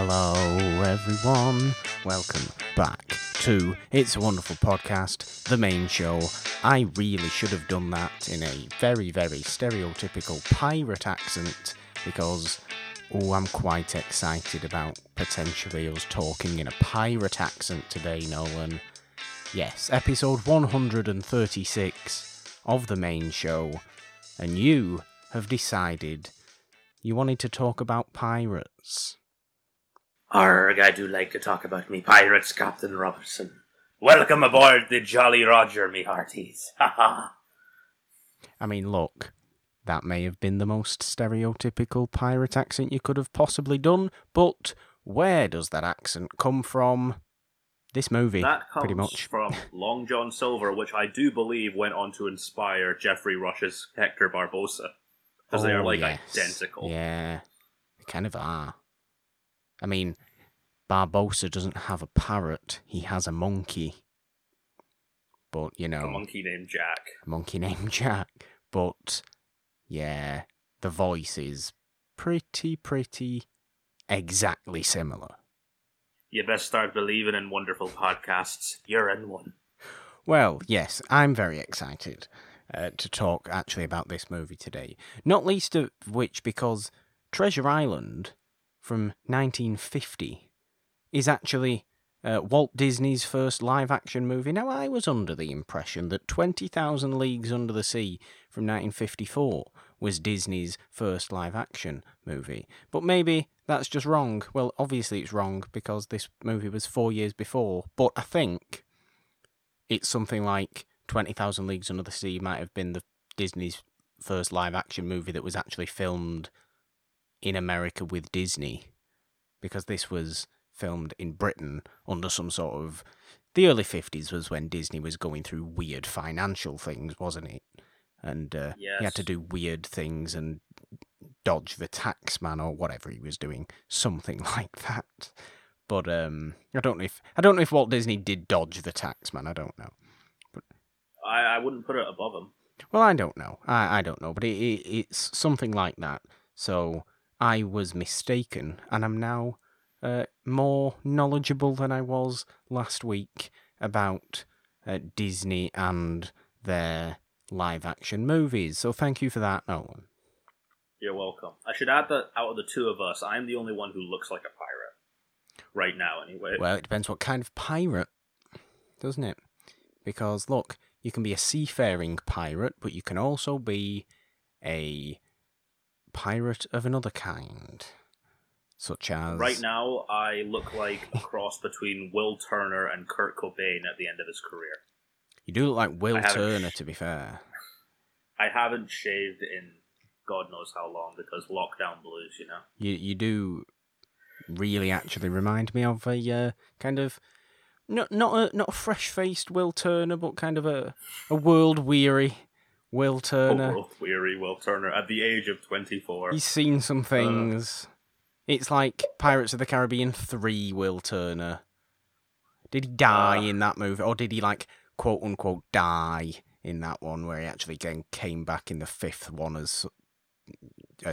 Hello, everyone. Welcome back to It's a Wonderful Podcast, the main show. I really should have done that in a very, very stereotypical pirate accent because, oh, I'm quite excited about potentially us talking in a pirate accent today, Nolan. Yes, episode 136 of the main show, and you have decided you wanted to talk about pirates. Arg, I do like to talk about me pirates, Captain Robertson. Welcome aboard the Jolly Roger, me hearties. Ha ha. I mean, look, that may have been the most stereotypical pirate accent you could have possibly done, but where does that accent come from? This movie, That comes pretty much. from Long John Silver, which I do believe went on to inspire Geoffrey Rush's Hector Barbossa. Because they are Oh, like yes. identical. Yeah, they kind of are. I mean, Barbossa doesn't have a parrot, he has a monkey. But, you know, A monkey named Jack. a monkey named Jack. But, yeah, the voice is pretty, pretty exactly similar. You best start believing in wonderful podcasts. You're in one. Well, yes, I'm very excited uh, to talk actually about this movie today. Not least of which because Treasure Island from 1950 is actually uh, Walt Disney's first live action movie. Now, I was under the impression that 20,000 Leagues Under the Sea from 1954 was Disney's first live action movie. But maybe that's just wrong. Well, obviously it's wrong because this movie was four years before. But I think it's something like 20,000 Leagues Under the Sea might have been the Disney's first live action movie that was actually filmed in America with Disney because this was filmed in Britain under some sort of the early 50s was when Disney was going through weird financial things, wasn't it? And uh, he had to do weird things and dodge the tax man or whatever he was doing, something like that. But um, I don't know if I don't know if Walt Disney did dodge the tax man. I don't know. I, I wouldn't put it above him. Well, I don't know. I, I don't know, but it, it, it's something like that. So I was mistaken, and I'm now uh, more knowledgeable than I was last week about uh, Disney and their live action movies. So thank you for that, Nolan. You're welcome. I should add that out of the two of us, I'm the only one who looks like a pirate. Right now, anyway. Well, it depends what kind of pirate, doesn't it? Because look, you can be a seafaring pirate, but you can also be a pirate of another kind, such as Right now, I look like a cross between Will Turner and Kurt Cobain at the end of his career. You do look like Will Turner, to be fair. I haven't shaved in God knows how long because lockdown blues, you know. You you do really actually remind me of a uh, kind of not not a not a fresh faced Will Turner, but kind of a a world weary Will Turner. Oh, weary Will Turner at the age of 24. He's seen some things. it's like Pirates of the Caribbean 3 Will Turner. Did he die Uh. in that movie? Or did he, like, quote unquote, die in that one where he actually again came back in the fifth one as.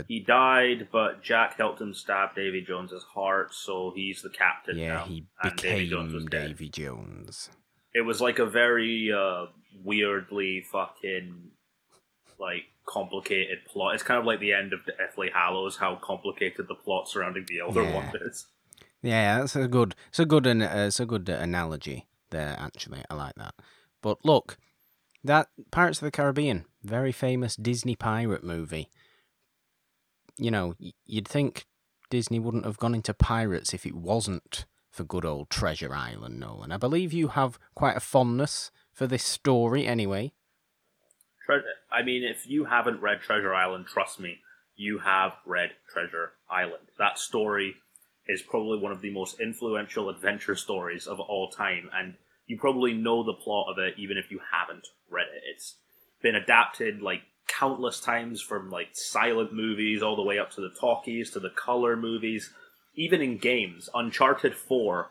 He died, but Jack helped him stab Davy Jones's heart, so he's the captain Yeah, now. he and Davy Jones became. Davy Jones. It was like a very uh, weirdly fucking like complicated plot. It's kind of like the end of the Deathly Hallows, how complicated the plot surrounding the Elder Yeah. One is. Yeah, that's a good, it's a good, uh, it's a good uh, analogy there. Actually, I like that. But look, that Pirates of the Caribbean, very famous Disney pirate movie. You know, you'd think Disney wouldn't have gone into pirates if it wasn't for good old Treasure Island, Nolan. I believe you have quite a fondness for this story, anyway. Tre- I mean, if you haven't read Treasure Island, trust me, you have read Treasure Island. That story is probably one of the most influential adventure stories of all time, and you probably know the plot of it even if you haven't read it. It's been adapted like countless times from like silent movies all the way up to the talkies to the color movies, even in games. Uncharted 4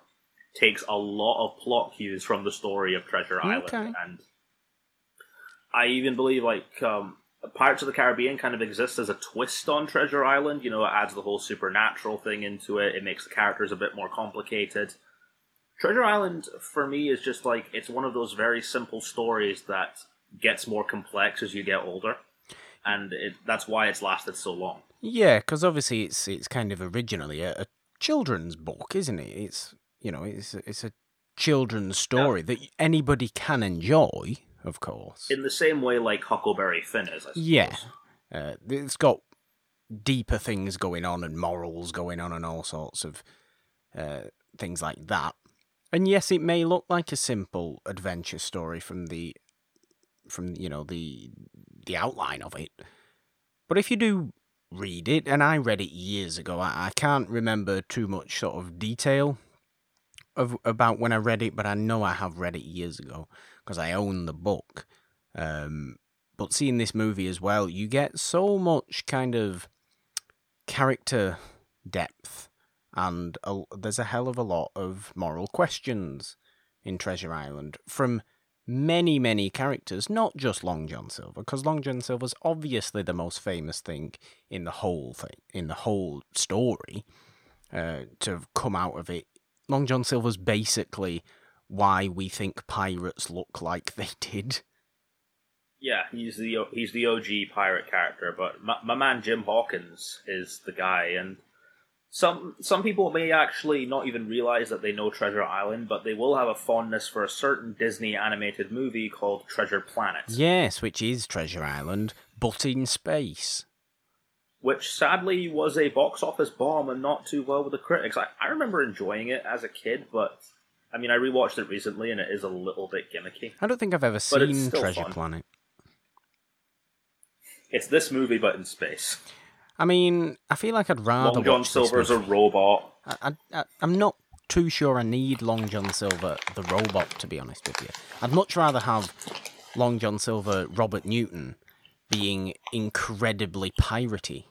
takes a lot of plot cues from the story of Treasure Okay. Island, and I even believe like um, Pirates of the Caribbean kind of exists as a twist on Treasure Island. You know, it adds the whole supernatural thing into it. It makes the characters a bit more complicated. Treasure Island, for me, is just like it's one of those very simple stories that gets more complex as you get older, and it, that's why it's lasted so long. Yeah, because obviously it's it's kind of originally a, a, children's book, isn't it? It's you know it's it's a children's story yeah. that anybody can enjoy, of course. In the same way, like Huckleberry Finn is. Yeah, uh, it's got deeper things going on and morals going on and all sorts of uh, things like that. And yes, it may look like a simple adventure story from the from you know the the outline of it. But if you do read it, and I read it years ago, I, I can't remember too much sort of detail of about when I read it, but I know I have read it years ago because I own the book. Um, but seeing this movie as well, you get so much kind of character depth, and a, there's a hell of a lot of moral questions in Treasure Island from many, many characters, not just Long John Silver, because Long John Silver's obviously the most famous thing in the whole thing, in the whole story, uh, to come out of it. Long John Silver's basically why we think pirates look like they did. Yeah, he's the he's the OG pirate character, but my, my man Jim Hawkins is the guy, and some some people may actually not even realize that they know Treasure Island, but they will have a fondness for a certain Disney animated movie called Treasure Planet. Yes, which is Treasure Island, but in space. Which sadly was a box office bomb and not too well with the critics. I, I remember enjoying it as a kid, but I mean, I rewatched it recently and it is a little bit gimmicky. I don't think I've ever seen Treasure fun. Planet. It's this movie, but in space. I mean, I feel like I'd rather. Long John Silver is a robot. I, I, I'm not too sure I need Long John Silver, the robot, to be honest with you. I'd much rather have Long John Silver, Robert Newton, being incredibly piratey.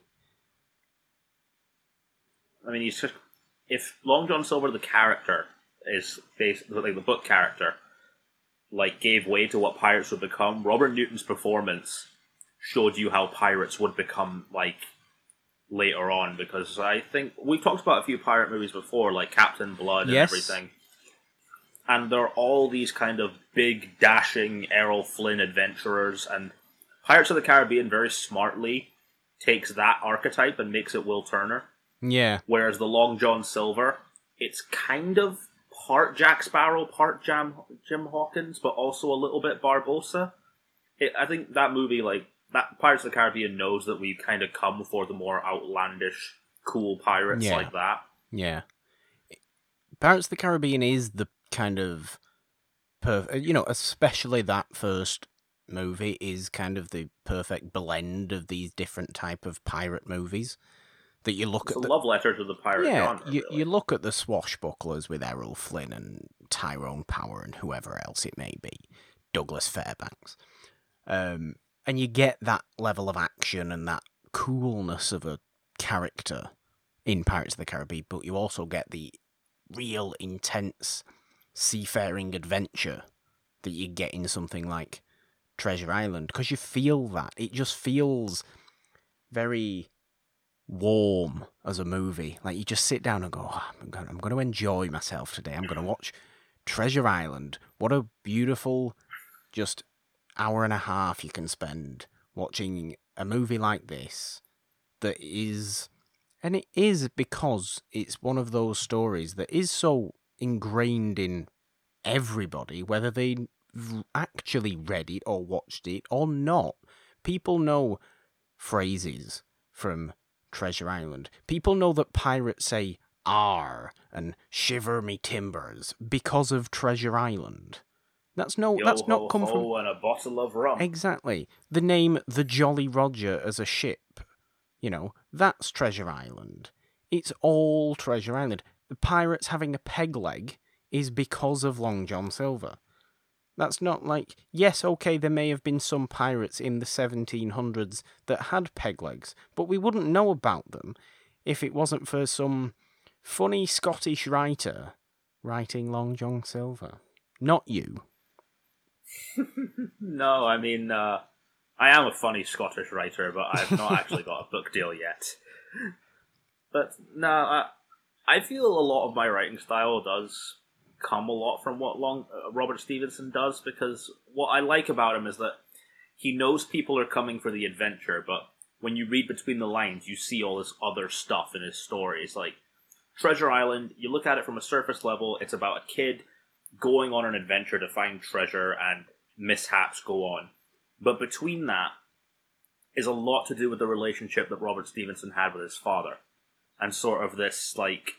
I mean, he's just, if Long John Silver, the character, is based like the book character, like gave way to what pirates would become, Robert Newton's performance showed you how pirates would become like later on because I think we've talked about a few pirate movies before, like Captain Blood yes. and everything. And they're all these kind of big, dashing Errol Flynn adventurers, and Pirates of the Caribbean very smartly takes that archetype and makes it Will Turner. Yeah. Whereas the Long John Silver, it's kind of part Jack Sparrow, part Jam, Jim Hawkins, but also a little bit Barbossa. It, I think that movie, like, that Pirates of the Caribbean knows that we kind of come for the more outlandish, cool pirates yeah. like that. Yeah. Pirates of the Caribbean is the kind of perfect, you know, especially that first movie is kind of the perfect blend of these different type of pirate movies. That you look it's at the love letter to the pirate yeah, genre. You, really. you look at the swashbucklers with Errol Flynn and Tyrone Power and whoever else it may be, Douglas Fairbanks. Um, and you get that level of action and that coolness of a character in Pirates of the Caribbean, but you also get the real intense seafaring adventure that you get in something like Treasure Island because you feel that it just feels very warm as a movie. Like you just sit down and go, oh, I'm, going, I'm going to enjoy myself today. I'm going to watch Treasure Island. What a beautiful, just hour and a half you can spend watching a movie like this that is and it is because it's one of those stories that is so ingrained in everybody whether they actually read it or watched it or not people know phrases from treasure island people know that pirates say r and shiver me timbers because of treasure island that's no. Yo, that's ho, not come ho, from. and a bottle of rum. Exactly. The name the Jolly Roger as a ship. You know that's Treasure Island. It's all Treasure Island. The pirates having a peg leg is because of Long John Silver. That's not like yes, okay. There may have been some pirates in the 1700s that had peg legs, but we wouldn't know about them if it wasn't for some funny Scottish writer writing Long John Silver. Not you. no, I mean, uh, I am a funny Scottish writer, but I've not actually got a book deal yet. But no, I, I feel a lot of my writing style does come a lot from what Long uh, Robert Stevenson does because what I like about him is that he knows people are coming for the adventure, but when you read between the lines, you see all this other stuff in his stories. Like Treasure Island, you look at it from a surface level, it's about a kid going on an adventure to find treasure and mishaps go on. But between that is a lot to do with the relationship that Robert Stevenson had with his father. And sort of this like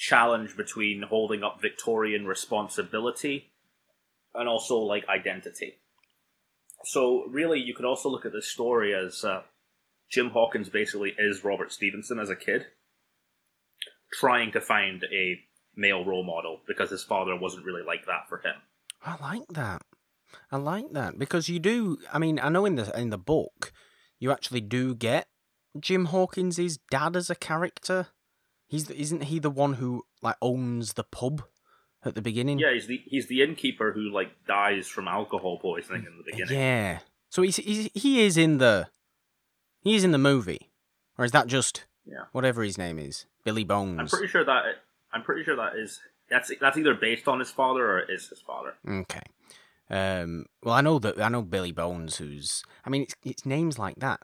challenge between holding up Victorian responsibility and also like identity. So really, you could also look at this story as uh, Jim Hawkins basically is Robert Stevenson as a kid, trying to find a male role model because his father wasn't really like that for him. I like that. I like that because you do. I mean, I know in the in the book, you actually do get Jim Hawkins' dad as a character. He's the, isn't he the one who like owns the pub at the beginning? Yeah, he's the he's the innkeeper who like dies from alcohol poisoning in the beginning. Yeah. So he's, he's he is in the he is in the movie, or is that just Yeah. whatever his name is, Billy Bones? I'm pretty sure that I'm pretty sure that is that's that's either based on his father or is his father. Okay. Um, well, I know that I know Billy Bones, who's I mean, it's it's names like that,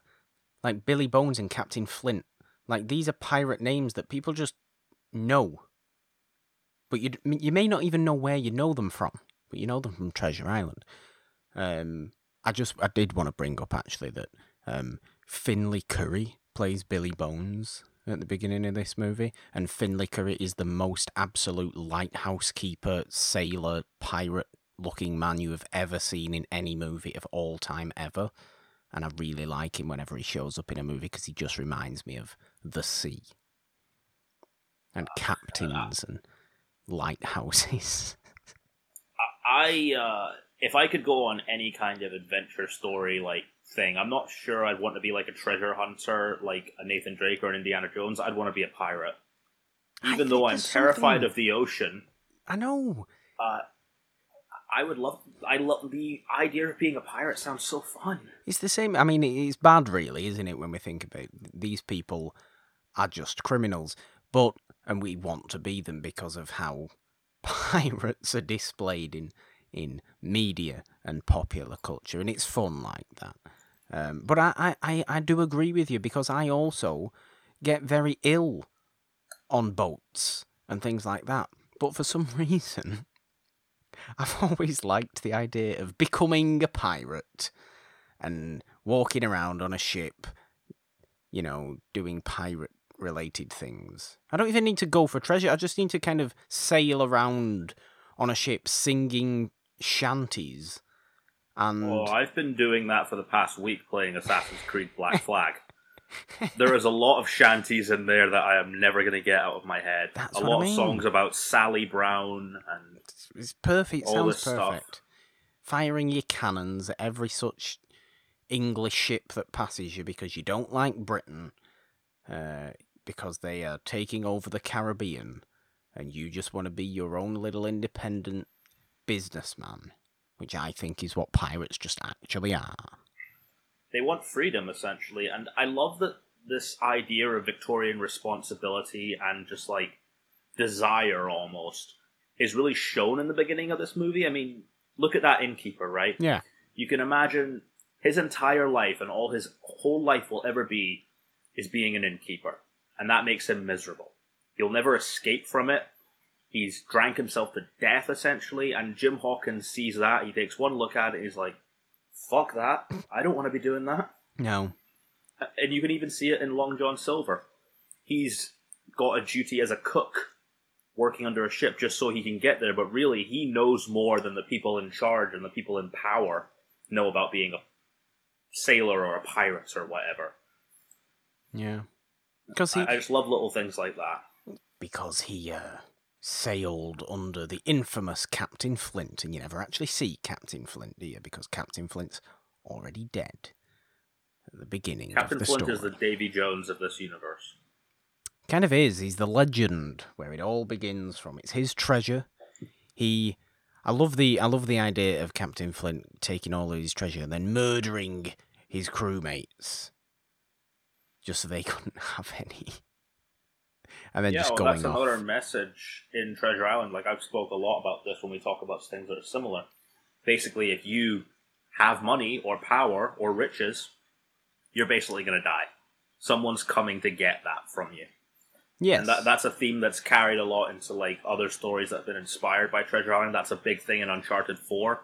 like Billy Bones and Captain Flint. Like these are pirate names that people just know, but you you may not even know where you know them from, but you know them from Treasure Island. Um, I just I did want to bring up actually that um, Finlay Currie plays Billy Bones at the beginning of this movie, and Finlay Currie is the most absolute lighthouse keeper, sailor, pirate looking man you have ever seen in any movie of all time ever. And I really like him whenever he shows up in a movie because he just reminds me of the sea and captains and lighthouses. I uh, if I could go on any kind of adventure story like thing, I'm not sure I'd want to be like a treasure hunter, like a Nathan Drake or an Indiana Jones. I'd want to be a pirate. Even though I'm terrified something- of the ocean, I know. uh, I would love. I love the idea of being a pirate. Sounds so fun. It's the same. I mean, it's bad, really, isn't it? When we think about these people are just criminals, but and we want to be them because of how pirates are displayed in in media and popular culture, and it's fun like that. Um, but I, I, I, do agree with you because I also get very ill on boats and things like that. But for some reason, I've always liked the idea of becoming a pirate and walking around on a ship, you know, doing pirate related things. I don't even need to go for treasure. I just need to kind of sail around on a ship singing shanties. And Oh, I've been doing that for the past week, playing Assassin's Creed Black Flag. there is a lot of shanties in there that I am never going to get out of my head. That's a what I lot mean. of songs about Sally Brown and it's, it's perfect. Sounds this stuff. perfect. Firing your cannons at every such English ship that passes you because you don't like Britain, uh, because they are taking over the Caribbean, and you just want to be your own little independent businessman, which I think is what pirates just actually are. they want freedom essentially and i love that this idea of victorian responsibility and just like desire almost is really shown in the beginning of this movie i mean look at that innkeeper right Yeah. you can imagine his entire life and all his whole life will ever be is being an innkeeper and that makes him miserable. He'll never escape from it. He's drank himself to death essentially and jim hawkins sees that. He takes one look at it he's like fuck that. I don't want to be doing that. No. and you can even see it in long john silver. He's got a duty as a cook working under a ship just so he can get there but really he knows more than the people in charge and the people in power know about being a sailor or a pirate or whatever. Yeah. Because he I, I just love little things like that because he uh, sailed under the infamous Captain Flint, and you never actually see Captain Flint, do you? Because Captain Flint's already dead at the beginning captain of the Captain. Captain flint story. is the davy jones of this universe Kind of is. He's the legend where it all begins from. It's his treasure. He, I love the, I love the idea of Captain Flint taking all of his treasure and then murdering his crewmates just so they couldn't have any. And then yeah, just well, going that's off. another message in Treasure Island. Like I've spoke a lot about this when we talk about things that are similar. Basically, if you have money or power or riches, you're basically going to die. Someone's coming to get that from you. Yes. And that, that's a theme that's carried a lot into like other stories that have been inspired by Treasure Island. That's a big thing in Uncharted 4.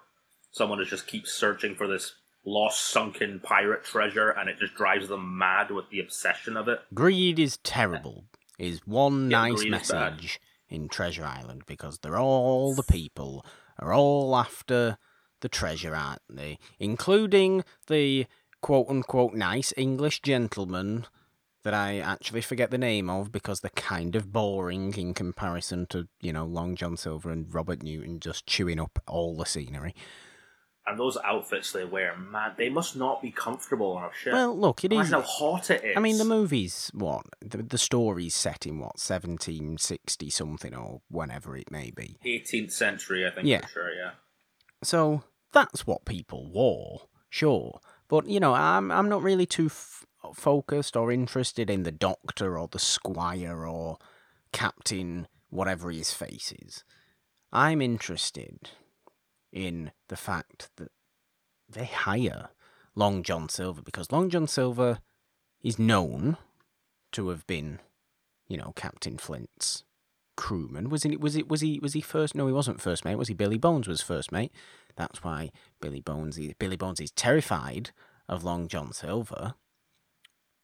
Someone is just keeps searching for this lost sunken pirate treasure and it just drives them mad with the obsession of it. Greed is terrible, is one Yeah, nice greed is bad. message in Treasure Island because they're all the people are all after the treasure, aren't they? Including the quote unquote nice English gentleman that I actually forget the name of because they're kind of boring in comparison to, you know, Long John Silver and Robert Newton just chewing up all the scenery. And those outfits they wear, man, they must not be comfortable on a ship. Well, look, it is. Imagine how hot it is. I mean, the movie's what the the story's set in what seventeen sixty something or whenever it may be. 18th century, I think Yeah. for sure, yeah. So that's what people wore, sure. But you know, I'm I'm not really too f- focused or interested in the doctor or the squire or captain, whatever his face is. I'm interested in the fact that they hire Long John Silver because Long John Silver is known to have been, you know, Captain Flint's crewman. Was he? Was it? Was he? Was he first? No, he wasn't first mate. Was he? Billy Bones was first mate. That's why Billy Bones. Billy Bones is terrified of Long John Silver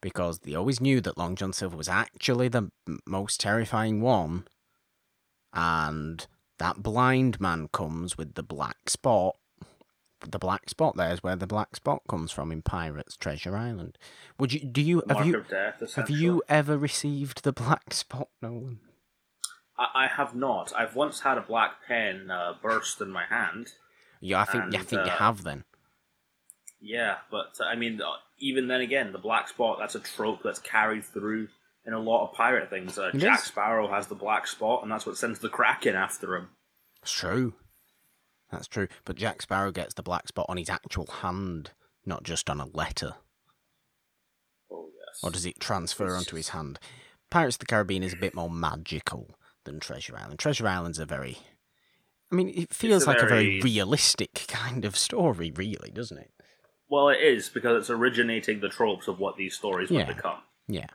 because they always knew that Long John Silver was actually the most terrifying one, and that blind man comes with the black spot. The black spot there is where the black spot comes from in Pirates Treasure Island. Would you? Do you? Have you? of death, Have you ever received the black spot, Nolan? I, I have not. I've once had a black pen uh, burst in my hand. Yeah, I think. I And, think you uh, have then. Yeah, but uh, I mean, uh, even then again, the black spot, that's a trope that's carried through in a lot of pirate things. Uh, Jack is. Sparrow has the black spot, and that's what sends the Kraken after him. It's true. That's true. But Jack Sparrow gets the black spot on his actual hand, not just on a letter. Oh, yes. Or does it transfer It's onto his hand? Pirates of the Caribbean is a bit more magical than Treasure Island. Treasure Island's a very. I mean, it feels a like a very very- realistic kind of story, really, doesn't it? Well, it is, because it's originating the tropes of what these stories Yeah. would become. Yeah.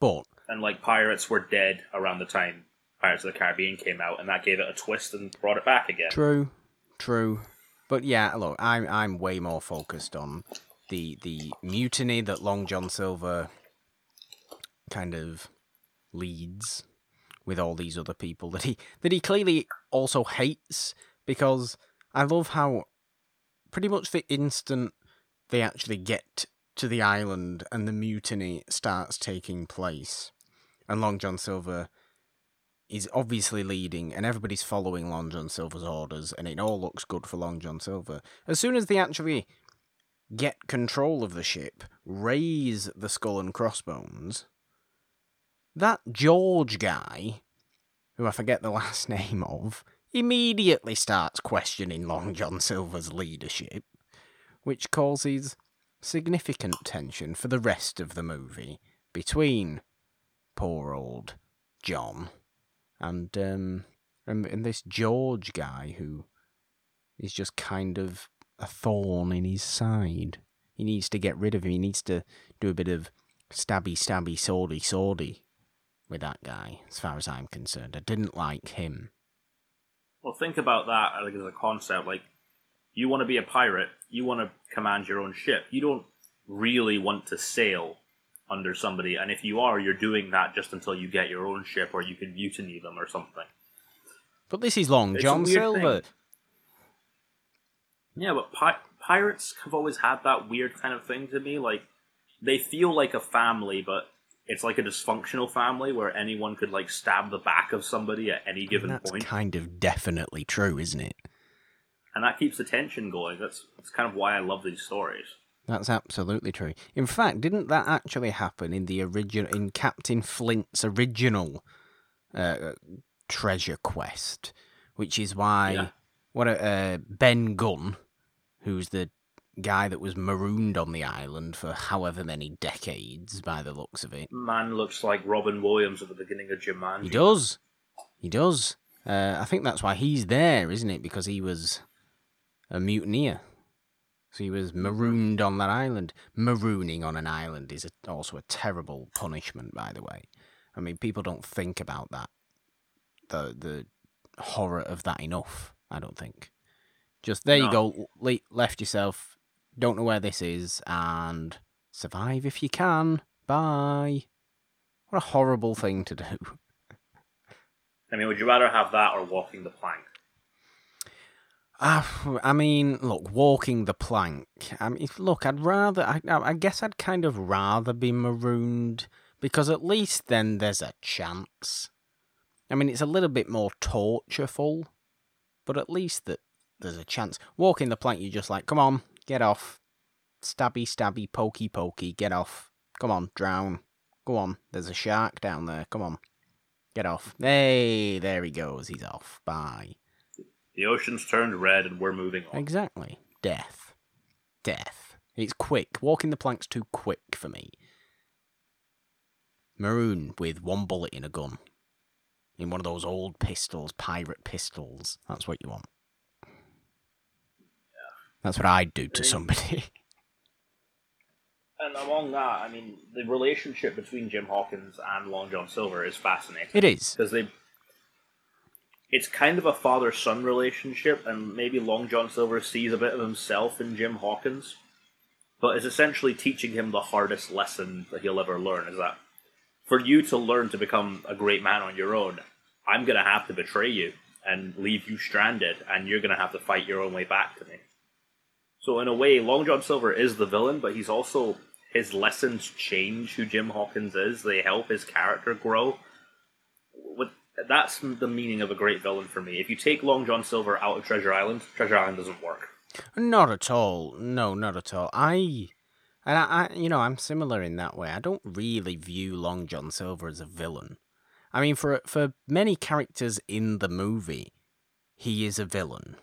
But And, like, pirates were dead around the time Pirates of the Caribbean came out, and that gave it a twist and brought it back again. True, true. But yeah, look, I'm I'm way more focused on the the mutiny that Long John Silver kind of leads with all these other people that he that he clearly also hates because I love how pretty much the instant they actually get to the island and the mutiny starts taking place and Long John Silver is obviously leading and everybody's following Long John Silver's orders and it all looks good for Long John Silver. As soon as they actually get control of the ship, raise the skull and crossbones, that George guy, who I forget the last name of, immediately starts questioning Long John Silver's leadership, which causes significant tension for the rest of the movie between poor old John and um and, and this George guy who is just kind of a thorn in his side. He needs to get rid of him. He needs to do a bit of stabby, stabby, swordy, swordy with that guy, as far as I'm concerned. I didn't like him. Well, think about that as a concept. Like, you want to be a pirate, you want to command your own ship. You don't really want to sail under somebody, and if you are, you're doing that just until you get your own ship or you can mutiny them or something. But this is Long John Silver. thing. Yeah, but pi- pirates have always had that weird kind of thing to me. Like, they feel like a family, but it's like a dysfunctional family where anyone could like stab the back of somebody at any given That's point. kind of definitely true, isn't it? And that keeps the tension going. That's that's kind of why I love these stories. That's absolutely true. In fact, didn't that actually happen in the original in Captain Flint's original uh, treasure quest? Which is why Yeah. what a, uh, Ben Gunn, who's the guy that was marooned on the island for however many decades, by the looks of it. Man looks like Robin Williams at the beginning of Jumanji. He does. He does. Uh, I think that's why he's there, isn't it? Because he was a mutineer. So he was marooned on that island. Marooning on an island is a, also a terrible punishment, by the way. I mean, people don't think about that. The the horror of that enough. I don't think. Just there you go. Le- left yourself. Don't know where this is, and survive if you can. Bye. What a horrible thing to do. I mean, would you rather have that or walking the plank? Uh, I mean, look, walking the plank. I mean, look, I'd rather. I, I guess I'd kind of rather be marooned because at least then there's a chance. I mean, it's a little bit more tortureful, but at least that there's a chance. Walking the plank, you're just like, come on, get off, stabby, stabby, pokey, pokey, get off. Come on, drown. Go on. There's a shark down there. Come on, get off. Hey, there he goes. He's off. Bye. The ocean's turned red and we're moving on. Exactly. Death. Death. It's quick. Walking the plank's too quick for me. Maroon with one bullet in a gun. In one of those old pistols, pirate pistols. That's what you want. That's what I'd do to somebody. And along that, I mean, the relationship between Jim Hawkins and Long John Silver is fascinating. it is. because they it's kind of a father son relationship and maybe long john silver sees a bit of himself in jim hawkins but is essentially teaching him the hardest lesson that he'll ever learn is that for you to learn to become a great man on your own i'm going to have to betray you and leave you stranded and you're going to have to fight your own way back to me. So in a way long john silver is the villain but he's also his lessons change who jim hawkins is. They help his character grow that's the meaning of a great villain for me. If you take Long John Silver out of Treasure Island, Treasure Island doesn't work. Not at all. No, not at all. I, and I, I, you know, I'm similar in that way. I don't really view Long John Silver as a villain. I mean, for for many characters in the movie, he is a villain.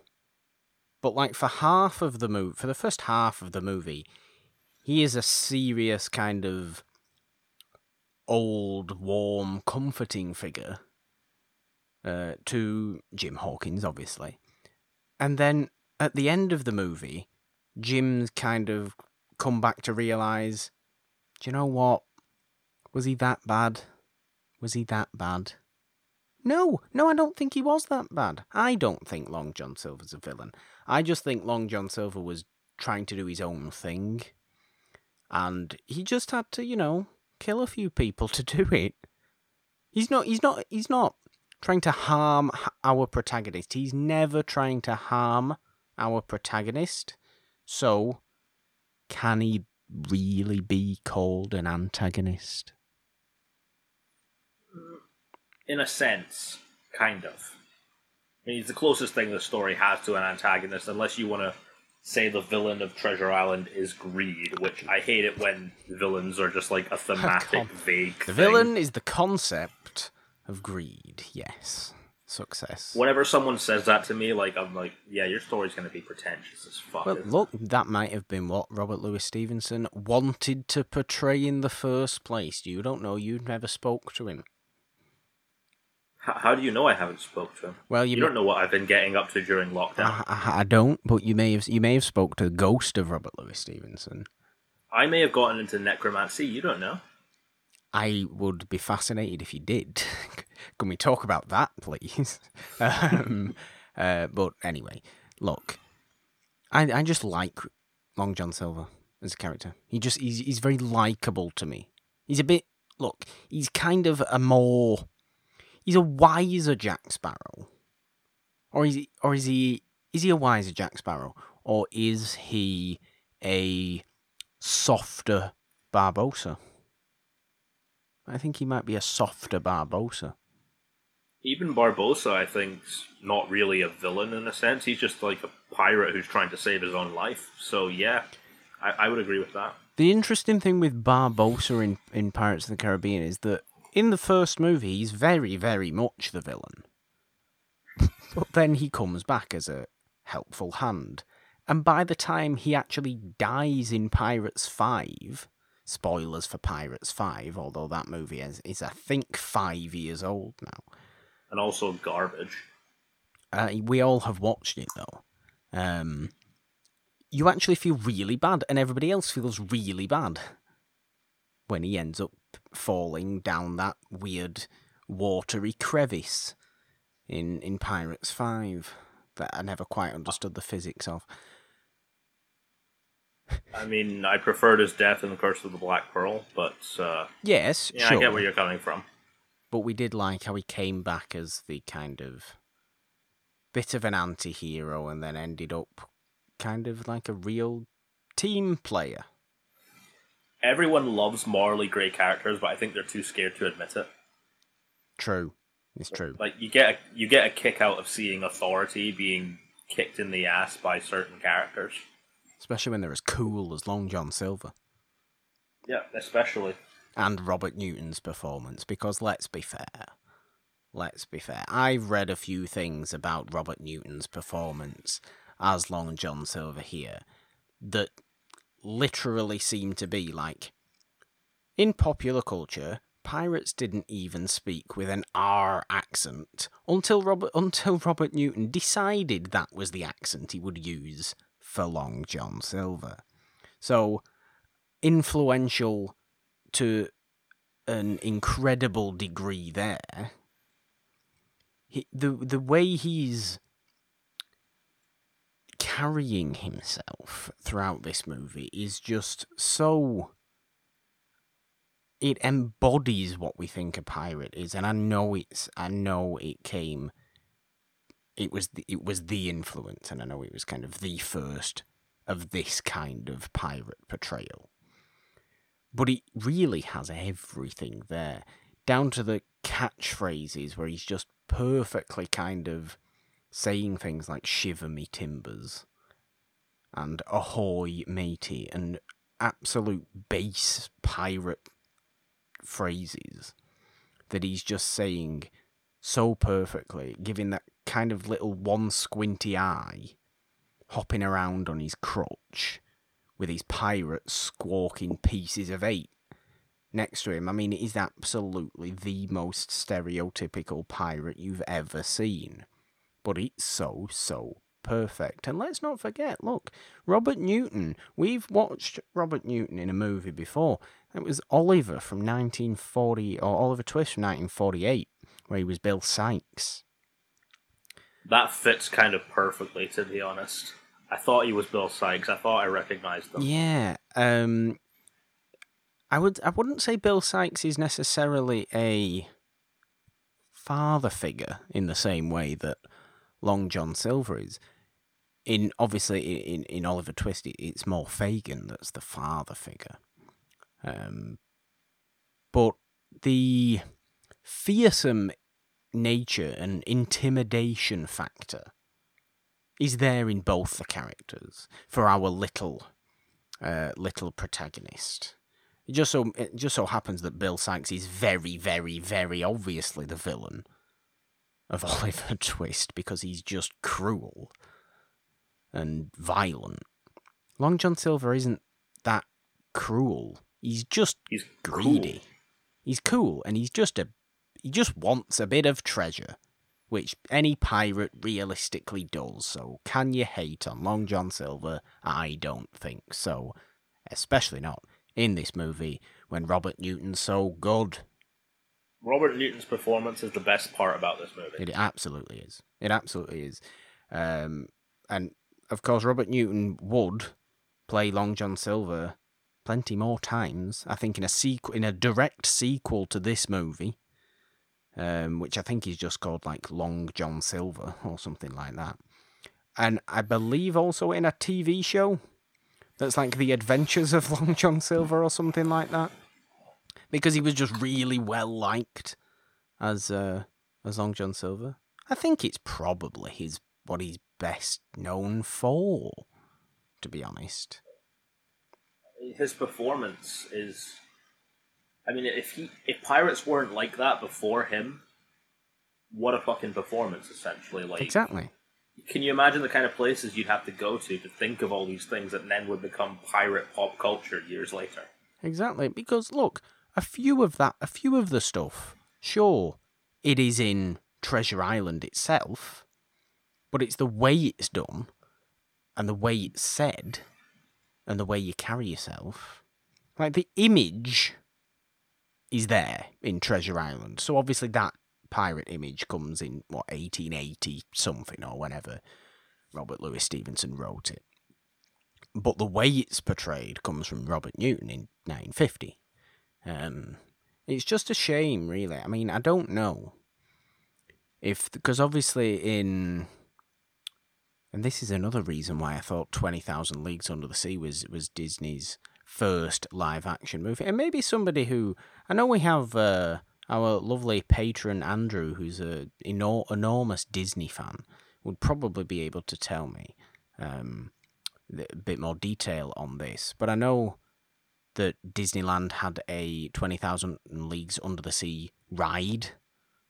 But like for half of the movie, for the first half of the movie, he is a serious kind of old, warm, comforting figure uh, to Jim Hawkins, obviously. And then at the end of the movie, Jim's kind of come back to realize, do you know what? Was he that bad? Was he that bad? No, no, I don't think he was that bad. I don't think Long John Silver's a villain. I just think Long John Silver was trying to do his own thing. And he just had to, you know, kill a few people to do it. He's not he's not he's not trying to harm our protagonist. He's never trying to harm our protagonist. So, can he really be called an antagonist? In a sense, kind of. I mean, he's the closest thing the story has to an antagonist, unless you want to say the villain of Treasure Island is greed, which I hate it when villains are just like a thematic, vague. The thing. villain is the concept of greed. Yes. Success. Whenever someone says that to me, like I'm like, yeah, your story's going to be pretentious as fuck. Well, look, that might have been what Robert Louis Stevenson wanted to portray in the first place. You don't know. You never spoke to him. How do you know I haven't spoke to him? Well, you, You don't know what I've been getting up to during lockdown. I, I, I don't, but you may have you may have spoke to the ghost of Robert Louis Stevenson. I may have gotten into necromancy. You don't know. I would be fascinated if you did. Can we talk about that, please? um, uh, but anyway, look, I I just like Long John Silver as a character. He just he's he's very likable to me. He's a bit look. He's kind of a more he's a wiser Jack Sparrow, or is he or is he is he a wiser Jack Sparrow, or is he a softer Barbossa? I think he might be a softer Barbossa. Even Barbossa, I think's not really a villain in a sense. He's just like a pirate who's trying to save his own life. So yeah, I, I would agree with that. The interesting thing with Barbossa in, in Pirates of the Caribbean is that in the first movie, he's very, very much the villain. but then he comes back as a helpful hand. And by the time he actually dies in Pirates 5, spoilers for Pirates 5, although that movie is, is I think, five years old now. And also garbage. Uh, we all have watched it, though. Um, you actually feel really bad, and everybody else feels really bad when he ends up falling down that weird watery crevice in, in Pirates 5 that I never quite understood the physics of. I mean, I preferred his death in the Curse of the Black Pearl, but uh, yes, yeah, sure. I get where you're coming from. But we did like how he came back as the kind of bit of an anti-hero and then ended up kind of like a real team player. Everyone loves morally grey characters, but I think they're too scared to admit it. True, it's true. Like you get a, you get a kick out of seeing authority being kicked in the ass by certain characters. Especially when they're as cool as Long John Silver. Yeah, especially. And Robert Newton's performance, because let's be fair. Let's be fair. I've read a few things about Robert Newton's performance as Long John Silver here that literally seem to be like in popular culture, pirates didn't even speak with an R accent until Robert until Robert Newton decided that was the accent he would use for Long John Silver. So influential to an incredible degree there. He, the the way he's carrying himself throughout this movie is just so it embodies what we think a pirate is and i know it's i know it came it was the, it was the influence and i know it was kind of the first of this kind of pirate portrayal. But it really has everything there down to the catchphrases where he's just perfectly kind of saying things like shiver me timbers and ahoy matey and absolute base pirate phrases that he's just saying so perfectly, giving that kind of little one squinty eye, hopping around on his crutch with his pirate squawking pieces of eight next to him. I mean, it is absolutely the most stereotypical pirate you've ever seen but it's so, so perfect. And let's not forget, look, Robert Newton. We've watched Robert Newton in a movie before. It was Oliver from 1940, or Oliver Twist from 1948, where he was Bill Sikes. That fits kind of perfectly, to be honest. I thought he was Bill Sikes. I thought I recognized him. Yeah. Um, I would. I wouldn't say Bill Sikes is necessarily a father figure in the same way that Long John Silver is. In obviously in in Oliver Twist, it's more Fagin that's the father figure. Um, but the fearsome nature and intimidation factor is there in both the characters for our little uh, little protagonist. It just so it just so happens that Bill Sikes is very, very, very obviously the villain of Oliver Twist because he's just cruel and violent. Long John Silver isn't that cruel. He's just He's greedy. cool. He's cool and he's just a he just wants a bit of treasure, which any pirate realistically does. So can you hate on Long John Silver? I don't think so. Especially not in this movie when Robert Newton's so good. Robert Newton's performance is the best part about this movie. It absolutely is. It absolutely is. Um, and of course, Robert Newton would play Long John Silver plenty more times. I think in a sequel, in a direct sequel to this movie, um, which I think is just called like Long John Silver or something like that. And I believe also in a TV show that's like The Adventures of Long John Silver or something like that because he was just really well liked as uh, as Long John Silver. I think it's probably his what he's best known for, to be honest. His performance is. I mean, if he if pirates weren't like that before him, what a fucking performance! Essentially, like Exactly. can you imagine the kind of places you'd have to go to to think of all these things that then would become pirate pop culture years later? Exactly, because look, a few of that, a few of the stuff, sure, it is in Treasure Island itself, but it's the way it's done, and the way it's said, and the way you carry yourself. Like the image is there in Treasure Island, so obviously that pirate image comes in what 1880 something or whenever Robert Louis Stevenson wrote it. But the way it's portrayed comes from Robert Newton in 1950. Um, it's just a shame, really. I mean, I don't know if because obviously in and this is another reason why I thought Twenty Thousand Leagues Under the Sea was was Disney's first live action movie, and maybe somebody who I know we have uh, our lovely patron Andrew, who's a enor- enormous Disney fan, would probably be able to tell me um, a bit more detail on this. But I know that Disneyland had a 20,000 Leagues Under the Sea ride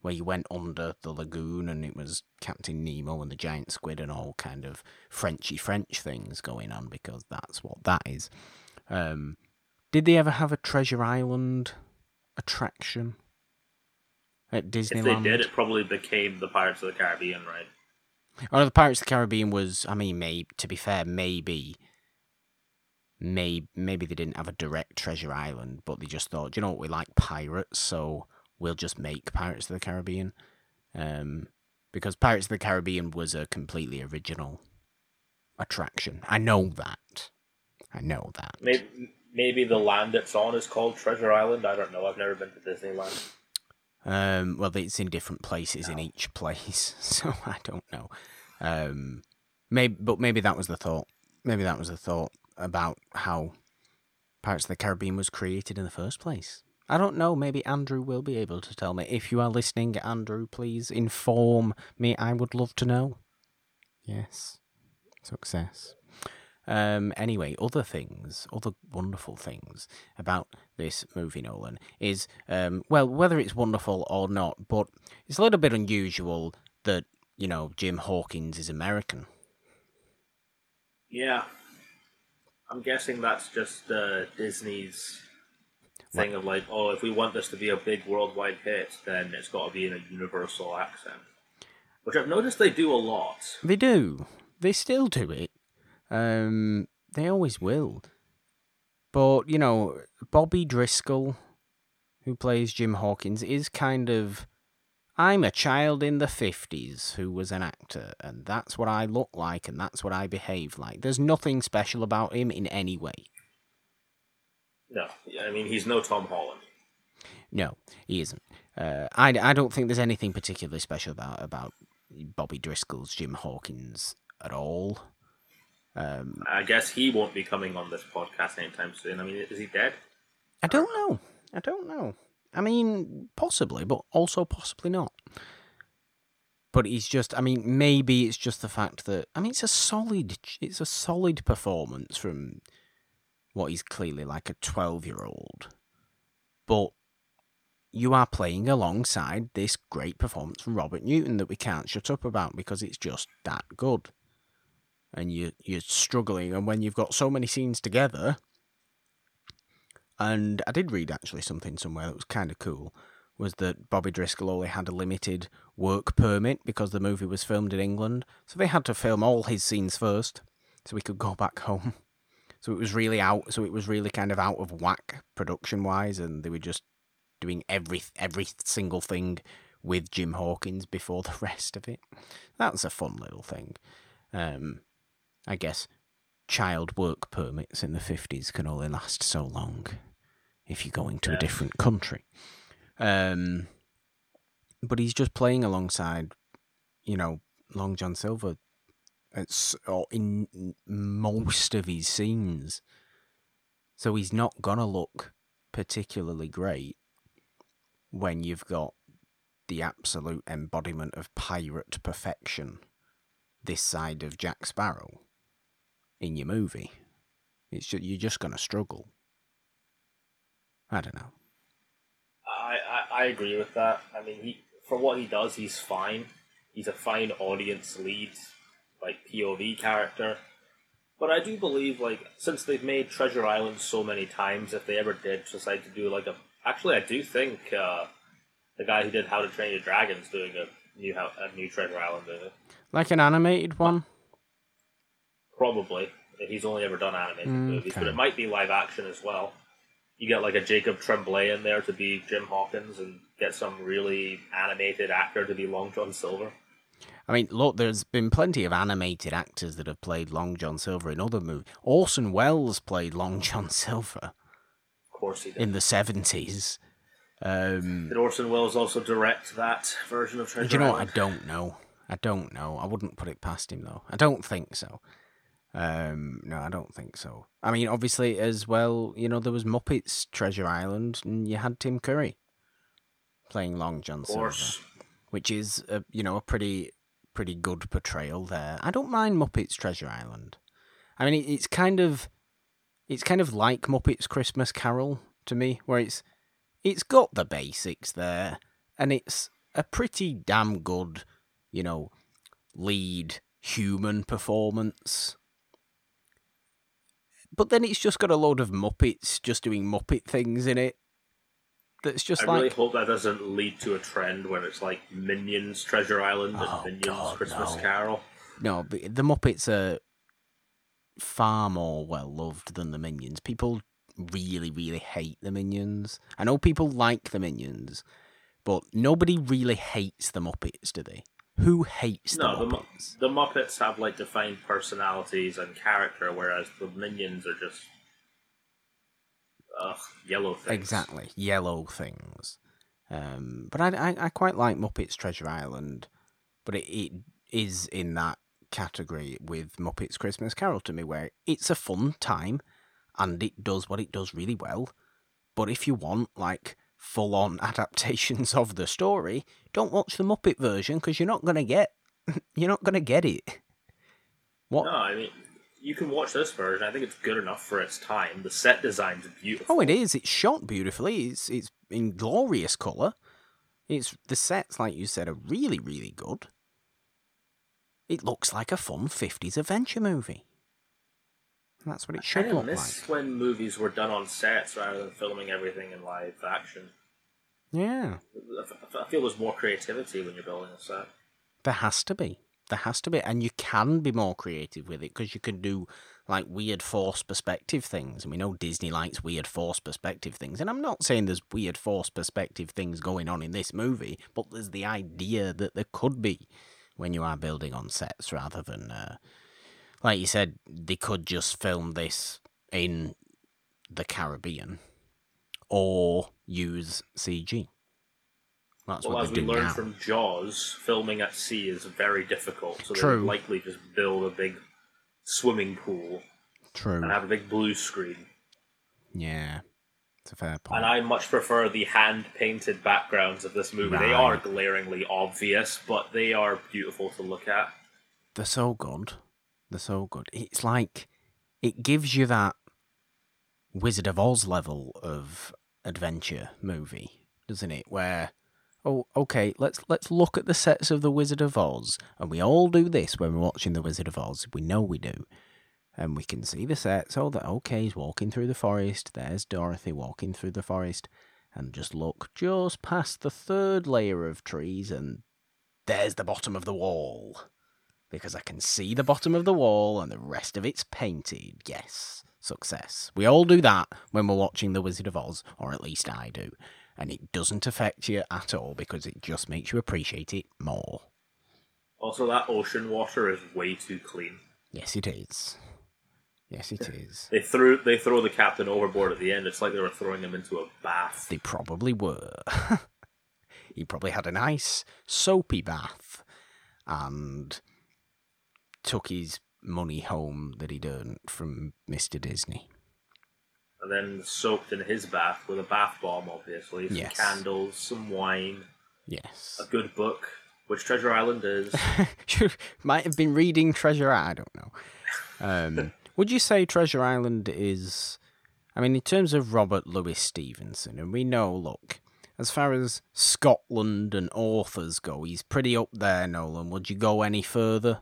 where you went under the lagoon and it was Captain Nemo and the giant squid and all kind of Frenchy French things going on because that's what that is. Um, did they ever have a Treasure Island attraction at Disneyland? If they did, it probably became the Pirates of the Caribbean, right? Oh, the Pirates of the Caribbean was, I mean, maybe to be fair, maybe maybe maybe they didn't have a direct treasure island, but they just thought, you know what, we like pirates, so we'll just make Pirates of the Caribbean. Um, because Pirates of the Caribbean was a completely original attraction. I know that. I know that. Maybe, maybe the land it's on is called Treasure Island. I don't know. I've never been to Disneyland. Um, well, it's in different places no. in each place, so I don't know. Um, maybe, but maybe that was the thought. Maybe that was the thought about how Pirates of the Caribbean was created in the first place. I don't know. Maybe Andrew will be able to tell me. If you are listening, Andrew, please inform me. I would love to know. Yes. Success. Um, anyway, other things, other wonderful things about this movie, Nolan, is, um, well, whether it's wonderful or not, but it's a little bit unusual that, you know, Jim Hawkins is American. Yeah. I'm guessing that's just uh, Disney's thing what? of like, oh, if we want this to be a big worldwide hit, then it's got to be in a universal accent. Which I've noticed they do a lot. They do. They still do it. Um, they always will. But, you know, Bobby Driscoll, who plays Jim Hawkins, is kind of I'm a child in the 50s who was an actor, and that's what I look like, and that's what I behave like. There's nothing special about him in any way. No, I mean, he's no Tom Holland. No, he isn't. Uh, I, I don't think there's anything particularly special about, about Bobby Driscoll's Jim Hawkins at all. Um, I guess he won't be coming on this podcast anytime soon. I mean, is he dead? I don't know. I don't know. I mean, possibly, but also possibly not. But he's just, I mean, maybe it's just the fact that, I mean, it's a solid, it's a solid performance from what is clearly like a 12 year old. But you are playing alongside this great performance from Robert Newton that we can't shut up about because it's just that good. And you, you're struggling, and when you've got so many scenes together, and I did read actually something somewhere that was kind of cool was that Bobby Driscoll only had a limited work permit because the movie was filmed in England. So they had to film all his scenes first so he could go back home. So it was really out so it was really kind of out of whack production wise and they were just doing every every single thing with Jim Hawkins before the rest of it. That's a fun little thing. Um, I guess child work permits in the 50s can only last so long if you're going to yeah. a different country. Um, but he's just playing alongside, you know, Long John Silver. It's in most of his scenes, so he's not gonna look particularly great when you've got the absolute embodiment of pirate perfection this side of Jack Sparrow in your movie. It's just, you're just gonna struggle. I don't know. I, I, I agree with that. I mean, he for what he does, he's fine. He's a fine audience lead. like POV character. But I do believe, like, since they've made Treasure Island so many times, if they ever did decide to do like a, actually, I do think uh, the guy who did How to Train Your Dragon's doing a new a new Treasure Island movie. Like an animated one. Probably. He's only ever done animated Mm, movies, but it might be live action as well. You get like a Jacob Tremblay in there to be Jim Hawkins, and get some really animated actor to be Long John Silver. I mean, look, there's been plenty of animated actors that have played Long John Silver in other movies. Orson Welles played Long John Silver Of course, he did. in the 70s. Um, Did Orson Welles also direct that version of Treasure do you know what? I don't know. I don't know. I wouldn't put it past him, though. I don't think so. Um, no, I don't think so. I mean, obviously, as well, you know, there was Muppets Treasure Island, and you had Tim Curry playing Long John Silver. which is a, you know a pretty pretty good portrayal there. I don't mind Muppets Treasure Island. I mean, it, it's kind of it's kind of like Muppets Christmas Carol to me, where it's it's got the basics there, and it's a pretty damn good, you know, lead human performance. But then it's just got a load of Muppets just doing Muppet things in it. That's just I like really hope that doesn't lead to a trend where it's like Minions Treasure Island and Oh, Minions God, Christmas no. Carol. No, but the Muppets are far more well loved than the Minions. People really, really hate the Minions. I know people like the Minions, but nobody really hates the Muppets, do they? Who hates No, the the, Muppets? the Muppets have like defined personalities and character, whereas the Minions are just ugh, yellow things. Exactly, yellow things. Um, but I, I, I quite like Muppets Treasure Island, but it, it is in that category with Muppets Christmas Carol to me, where it's a fun time and it does what it does really well. But if you want like full on adaptations of the story, don't watch the Muppet version because you're not gonna get you're not gonna get it. What? No, I mean you can watch this version. I think it's good enough for its time. The set design's are beautiful. Oh, it is. It's shot beautifully. It's it's in glorious colour. It's the sets, like you said, are really really good. It looks like a fun fifties adventure movie. And that's what it should kind look miss like. when movies were done on sets rather than filming everything in live action. Yeah, I feel there's more creativity when you're building a set. there has to be. There has to be, and you can be more creative with it because you can do like weird force perspective things, and we know Disney likes weird force perspective things. And I'm not saying there's weird force perspective things going on in this movie, but there's the idea that there could be when you are building on sets rather than, uh, like you said, they could just film this in the Caribbean or use CG. That's well, what as we learned now. from Jaws, filming at sea is very difficult. So they True. would likely just build a big swimming pool True. and have a big blue screen. Yeah, it's a fair point. And I much prefer the hand painted backgrounds of this movie. They are glaringly obvious, but they are beautiful to look at. They're so good. They're so good. It's like it gives you that Wizard of Oz level of adventure movie, doesn't it? Where oh, okay, let's let's look at the sets of the Wizard of Oz, and we all do this when we're watching the Wizard of Oz. We know we do, and we can see the sets. Oh, that okay, he's walking through the forest. There's Dorothy walking through the forest, and just look just past the third layer of trees, and there's the bottom of the wall because I can see the bottom of the wall and the rest of it's painted. Yes, success. We all do that when we're watching The Wizard of Oz, or at least I do. And it doesn't affect you at all because it just makes you appreciate it more. Also, that ocean water is way too clean. Yes, it is. Yes, it is. They threw they throw the captain overboard at the end. It's like they were throwing him into a bath. They probably were. he probably had a nice soapy bath and took his money home that he'd earned from Mr. Disney. And then soaked in his bath with a bath bomb, obviously. Some Yes. candles, some wine, Yes. a good book, which Treasure Island is. Might have been reading Treasure I don't know. Um, would you say Treasure Island is. I mean, in terms of Robert Louis Stevenson, and we know, look, as far as Scotland and authors go, he's pretty up there, Nolan. Would you go any further?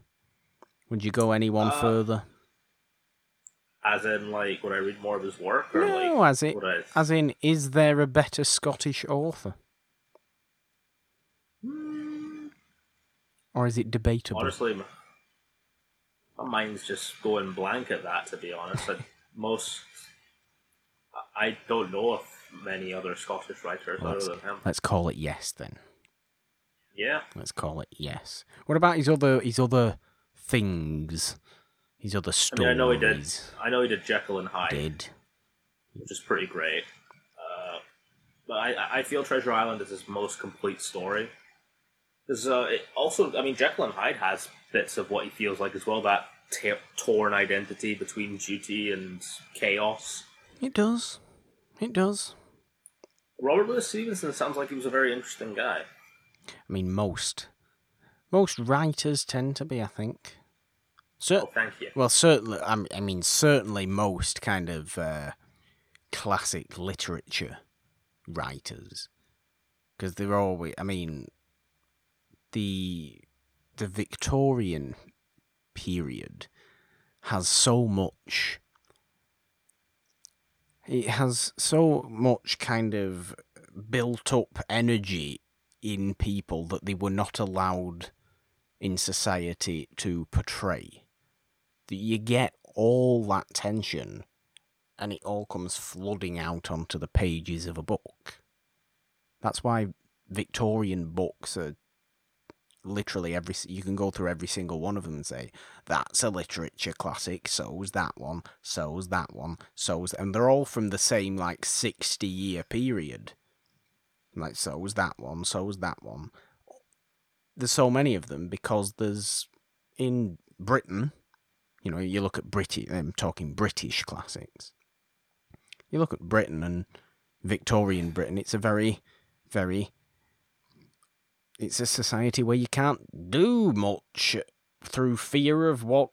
Would you go any one Uh, further? As in, like, would I read more of his work, or No, like, as would I? as in, is there a better Scottish author, Hmm, or is it debatable? honestly, my mind's just going blank at that. To be honest, Like, most I- don't know of many other Scottish writers Well, other than him. Let's call it yes then. Yeah, Let's call it yes. What about his other his other things? His other I stories. mean, I know he did. I know he did Jekyll and Hyde. Did. which is pretty great. Uh, but I, I feel Treasure Island is his most complete story. Because uh, it also, I mean, Jekyll and Hyde has bits of what he feels like as well. That t- torn identity between duty and chaos. It does. It does. Robert Louis Stevenson sounds like he was a very interesting guy. I mean, most most writers tend to be. I think. Cer- Oh, thank you. well, certainly. I mean, certainly most kind of uh, classic literature writers, because they're always. I mean, the the Victorian period has so much. It has so much kind of built up energy in people that they were not allowed in society to portray. That you get all that tension and it all comes flooding out onto the pages of a book. That's why Victorian books are literally every you can go through every single one of them and say that's a literature classic So so's that one So so's that one So so's and they're all from the same like 60 year period like so so's that one So so's that one there's so many of them because there's in britain you know you look at british i'm um, talking british classics you look at britain and victorian britain it's a very very it's a society where you can't do much through fear of what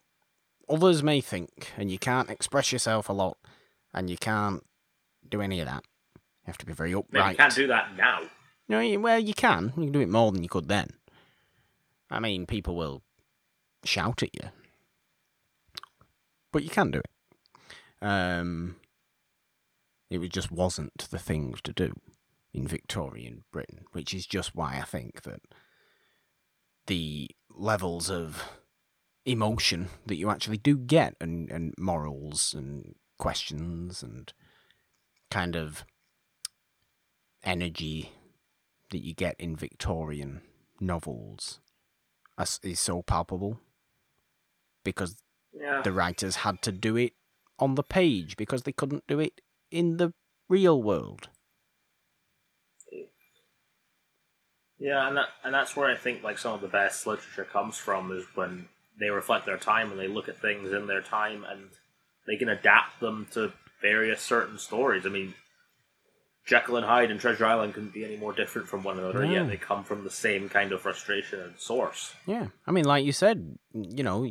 others may think, and you can't express yourself a lot, and you can't do any of that. You have to be very upright. you can't do that now. No, you- well, you can. You can do it more than you could then. I mean, people will shout at you, but you can do it. Um, it just wasn't the thing to do in Victorian Britain, which is just why I think that the levels of emotion that you actually do get and, and morals and questions and kind of energy that you get in Victorian novels is so palpable because Yeah. the writers had to do it on the page because they couldn't do it in the real world. Yeah, and that, and that's where I think like some of the best literature comes from is when they reflect their time and they look at things in their time and they can adapt them to various certain stories. I mean, Jekyll and Hyde and Treasure Island couldn't be any more different from one another. No. Yet they come from the same kind of frustration and source. Yeah, I mean, like you said, you know,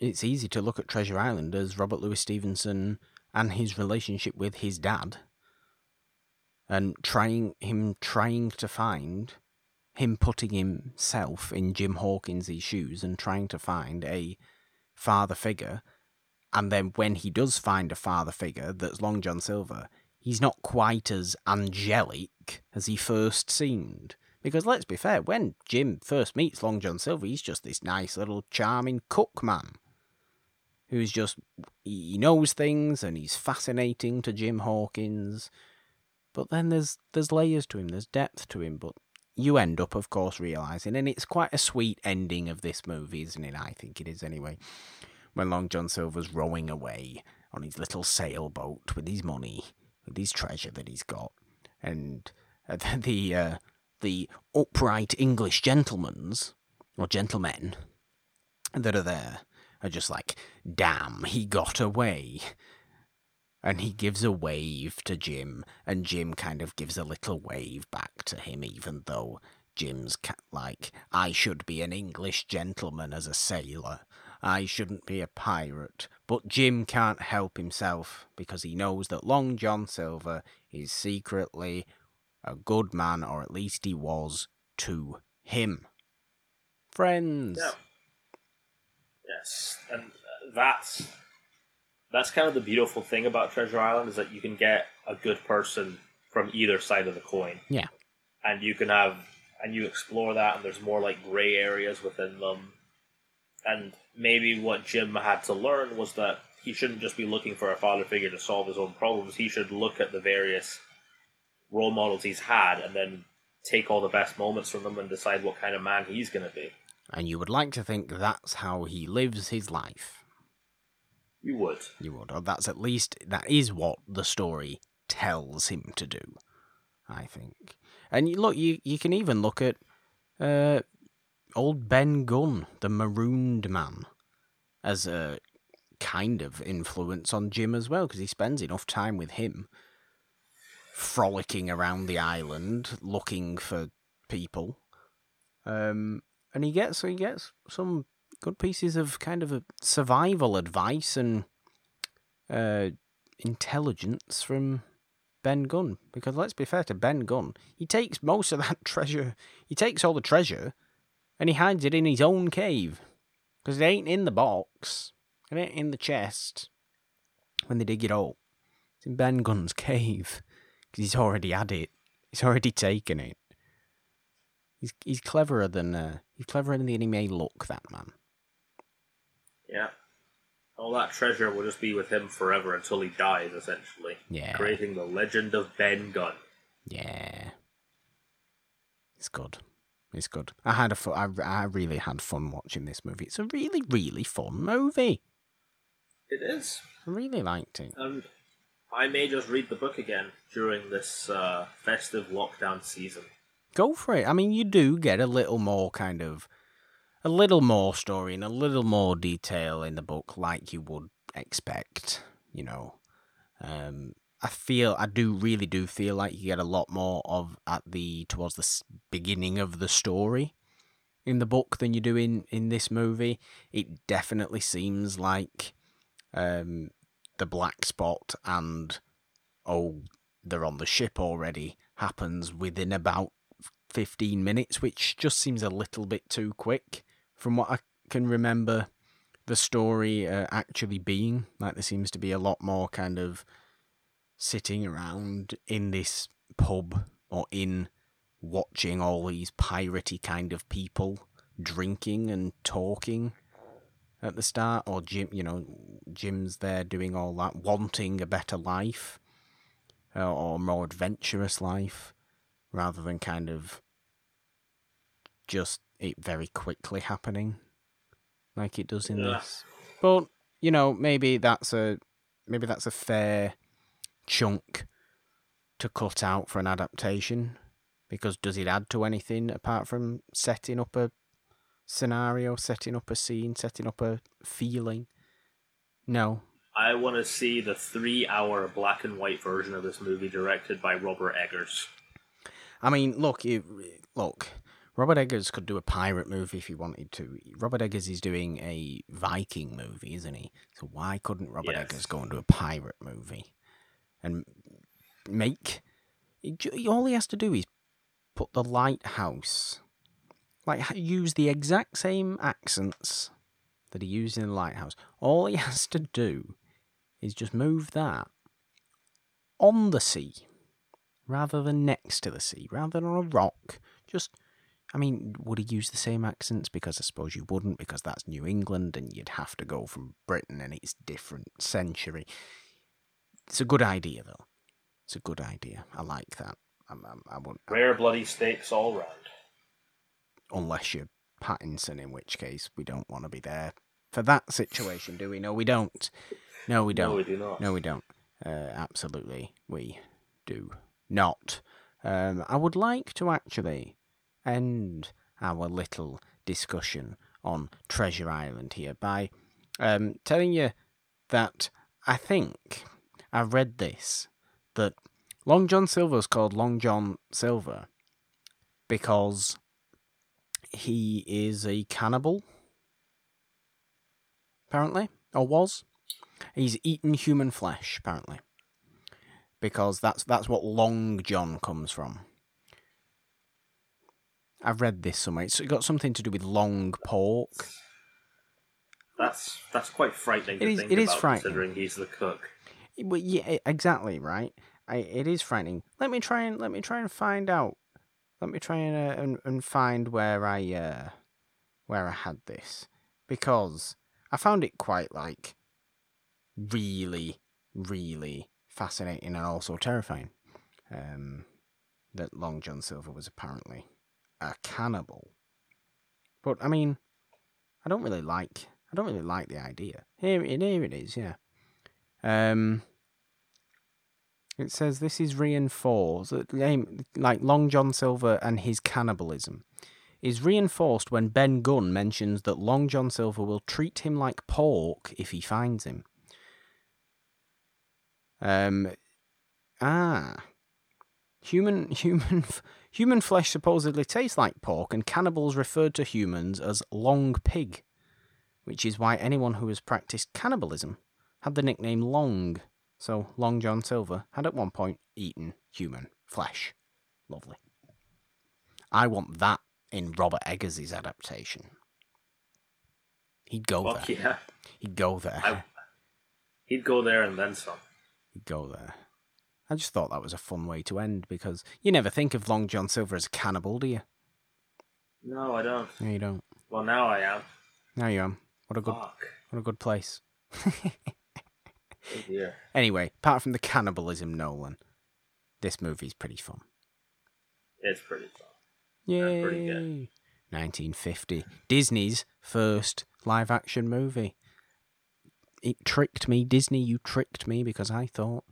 it's easy to look at Treasure Island as Robert Louis Stevenson and his relationship with his dad, and trying him trying to find him putting himself in Jim Hawkins' shoes and trying to find a father figure, and then when he does find a father figure that's Long John Silver, he's not quite as angelic as he first seemed. Because let's be fair, when Jim first meets Long John Silver, he's just this nice little charming cook man who's just he knows things and he's fascinating to Jim Hawkins. But then there's there's layers to him, there's depth to him, but you end up of course realizing and it's quite a sweet ending of this movie, isn't it? I think it is anyway. When Long John Silver's rowing away on his little sailboat with his money, with his treasure that he's got, and the uh, the upright English gentlemen's or gentlemen that are there are just like, damn, he got away. And he gives a wave to Jim, and Jim kind of gives a little wave back to him, even though Jim's ca- like, I should be an English gentleman as a sailor. I shouldn't be a pirate. But Jim can't help himself because he knows that Long John Silver is secretly a good man, or at least he was to him. Friends. Yeah. Yes, and uh, that's that's kind of the beautiful thing about Treasure Island is that you can get a good person from either side of the coin. Yeah. And you can have and you explore that and there's more like gray areas within them. And maybe what Jim had to learn was that he shouldn't just be looking for a father figure to solve his own problems. He should look at the various role models he's had and then take all the best moments from them and decide what kind of man he's going to be. And you would like to think that's how he lives his life. You would. You would. Or that's at least, that is what the story tells him to do, I think. And you look, you, you can even look at uh, old Ben Gunn, the marooned man, as a kind of influence on Jim as well, because he spends enough time with him frolicking around the island looking for people. Um, and he gets he gets some good pieces of kind of survival advice and uh, intelligence from Ben Gunn. Because let's be fair to Ben Gunn, he takes most of that treasure. He takes all the treasure, and he hides it in his own cave. Because it ain't in the box. It ain't in the chest. When they dig it up, it's in Ben Gunn's cave. Because he's already had it. He's already taken it. He's he's cleverer than uh, he's cleverer than he may look. That man. Yeah. All that treasure will just be with him forever until he dies, essentially. Yeah. Creating the legend of Ben Gunn. Yeah. It's good. It's good. I had a I, I really had fun watching this movie. It's a really really fun movie. It is. I really liked it. And I may just read the book again during this uh, festive lockdown season. Go for it. I mean, you do get a little more kind of a little more story and a little more detail in the book, like you would expect. You know, um, I feel I do really do feel like you get a lot more of at the towards the beginning of the story in the book than you do in in this movie. It definitely seems like um, the black spot and oh they're on the ship already happens within about 15 minutes, which just seems a little bit too quick from what I can remember the story uh, actually being. Like, there seems to be a lot more kind of sitting around in this pub or in watching all these piratey kind of people drinking and talking at the start, or Jim, you know, Jim's there doing all that, wanting a better life uh, or more adventurous life, rather than kind of just it very quickly happening like it does in Yeah. this. But you know, maybe that's a maybe that's a fair chunk to cut out for an adaptation because does it add to anything apart from setting up a scenario, setting up a scene, setting up a feeling? No. I want to see the three-hour black and white version of this movie directed by Robert Eggers. I mean, look, it, look. Robert Eggers could do a pirate movie if he wanted to. Robert Eggers is doing a Viking movie, isn't he? So why couldn't Robert Yes. Eggers go and do a pirate movie and make? All he has to do is put the lighthouse, like use the exact same accents that he used in the lighthouse. All he has to do is just move that on the sea rather than next to the sea, rather than on a rock. Just, I mean, would he use the same accents? Because I suppose you wouldn't, because that's New England and you'd have to go from Britain and it's different century. It's a good idea, though. It's a good idea. I like that. I'm, I'm, I won't, Rare bloody steaks all round. Unless you're Pattinson, in which case we don't want to be there for that situation, do we? No, we don't. No, we don't. No, we do not. No, we don't. Uh, absolutely, we do not. Um, I would like to actually end our little discussion on Treasure Island here by um, telling you that I think I've read this that Long John Silver's called Long John Silver because he is a cannibal, apparently, or was. He's eaten human flesh, apparently, because that's that's what Long John comes from. I've read this somewhere. It's got something to do with long pork. That's that's quite frightening to It is- think it is frightening. considering he's the cook. Well, yeah, exactly right. I, it is frightening. Let me try and let me try and find out. Let me try and uh, and, and find where I uh, where I had this because I found it quite like really, really fascinating and also terrifying. Um, that Long John Silver was apparently a cannibal. But I mean, I don't really like. I don't really like the idea. Here, it here it is. Yeah. Um, it says this is reinforced. uh, Like Long John Silver and his cannibalism is reinforced when Ben Gunn mentions that Long John Silver will treat him like pork if he finds him. Um, ah, human human human flesh supposedly tastes like pork, and cannibals referred to humans as long pig, which is why anyone who has practiced cannibalism had the nickname Long. So Long John Silver had at one point eaten human flesh. Lovely. I want that in Robert Eggers' adaptation. He'd go Fuck there. yeah, He'd go there. I- he'd go there and then some. He'd go there. I just thought that was a fun way to end because you never think of Long John Silver as a cannibal, do you? No, I don't. No, you don't. Well, now I am. Now you am. What a good, Fuck. what a good place. Dear. anyway, apart from the cannibalism, Nolan, this movie's pretty fun. It's pretty fun. Yay! pretty good. 1950. Disney's first live action movie. It tricked me, Disney, you tricked me because I thought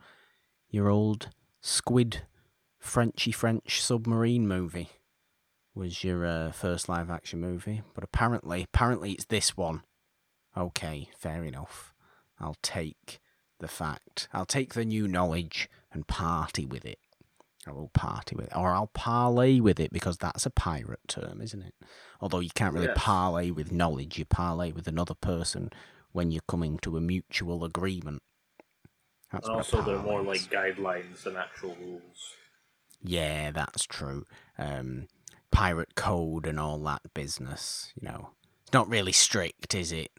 your old squid Frenchy French submarine movie was your uh, first live action movie, but apparently apparently it's this one. Okay, fair enough. I'll take the fact. I'll take the new knowledge and party with it. I will party with it, or I'll parlay with it because that's a pirate term, isn't it? Although you can't really Yes. parlay with knowledge, you parlay with another person when you're coming to a mutual agreement. That's And also, they're more like guidelines than actual rules. Yeah, that's true. Um, pirate code and all that business, you know. It's not really strict, is it?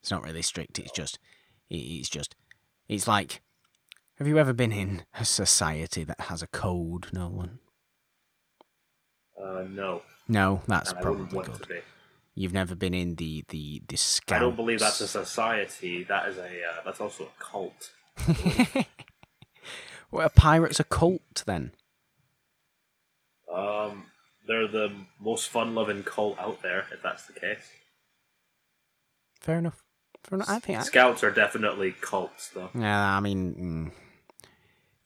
It's not really strict. It's just, it's just, it's like, have you ever been in a society that has a code, Nolan? Uh, no, No, that's I probably good. to be. You've never been in the the the scouts. I don't believe that's a society. That is a. Uh, that's also a cult. well, a pirate's a cult then. Um, they're the most fun-loving cult out there, if that's the case. Fair enough. Fair enough. I think. I, Scouts are definitely cults, though. yeah, I mean, mm,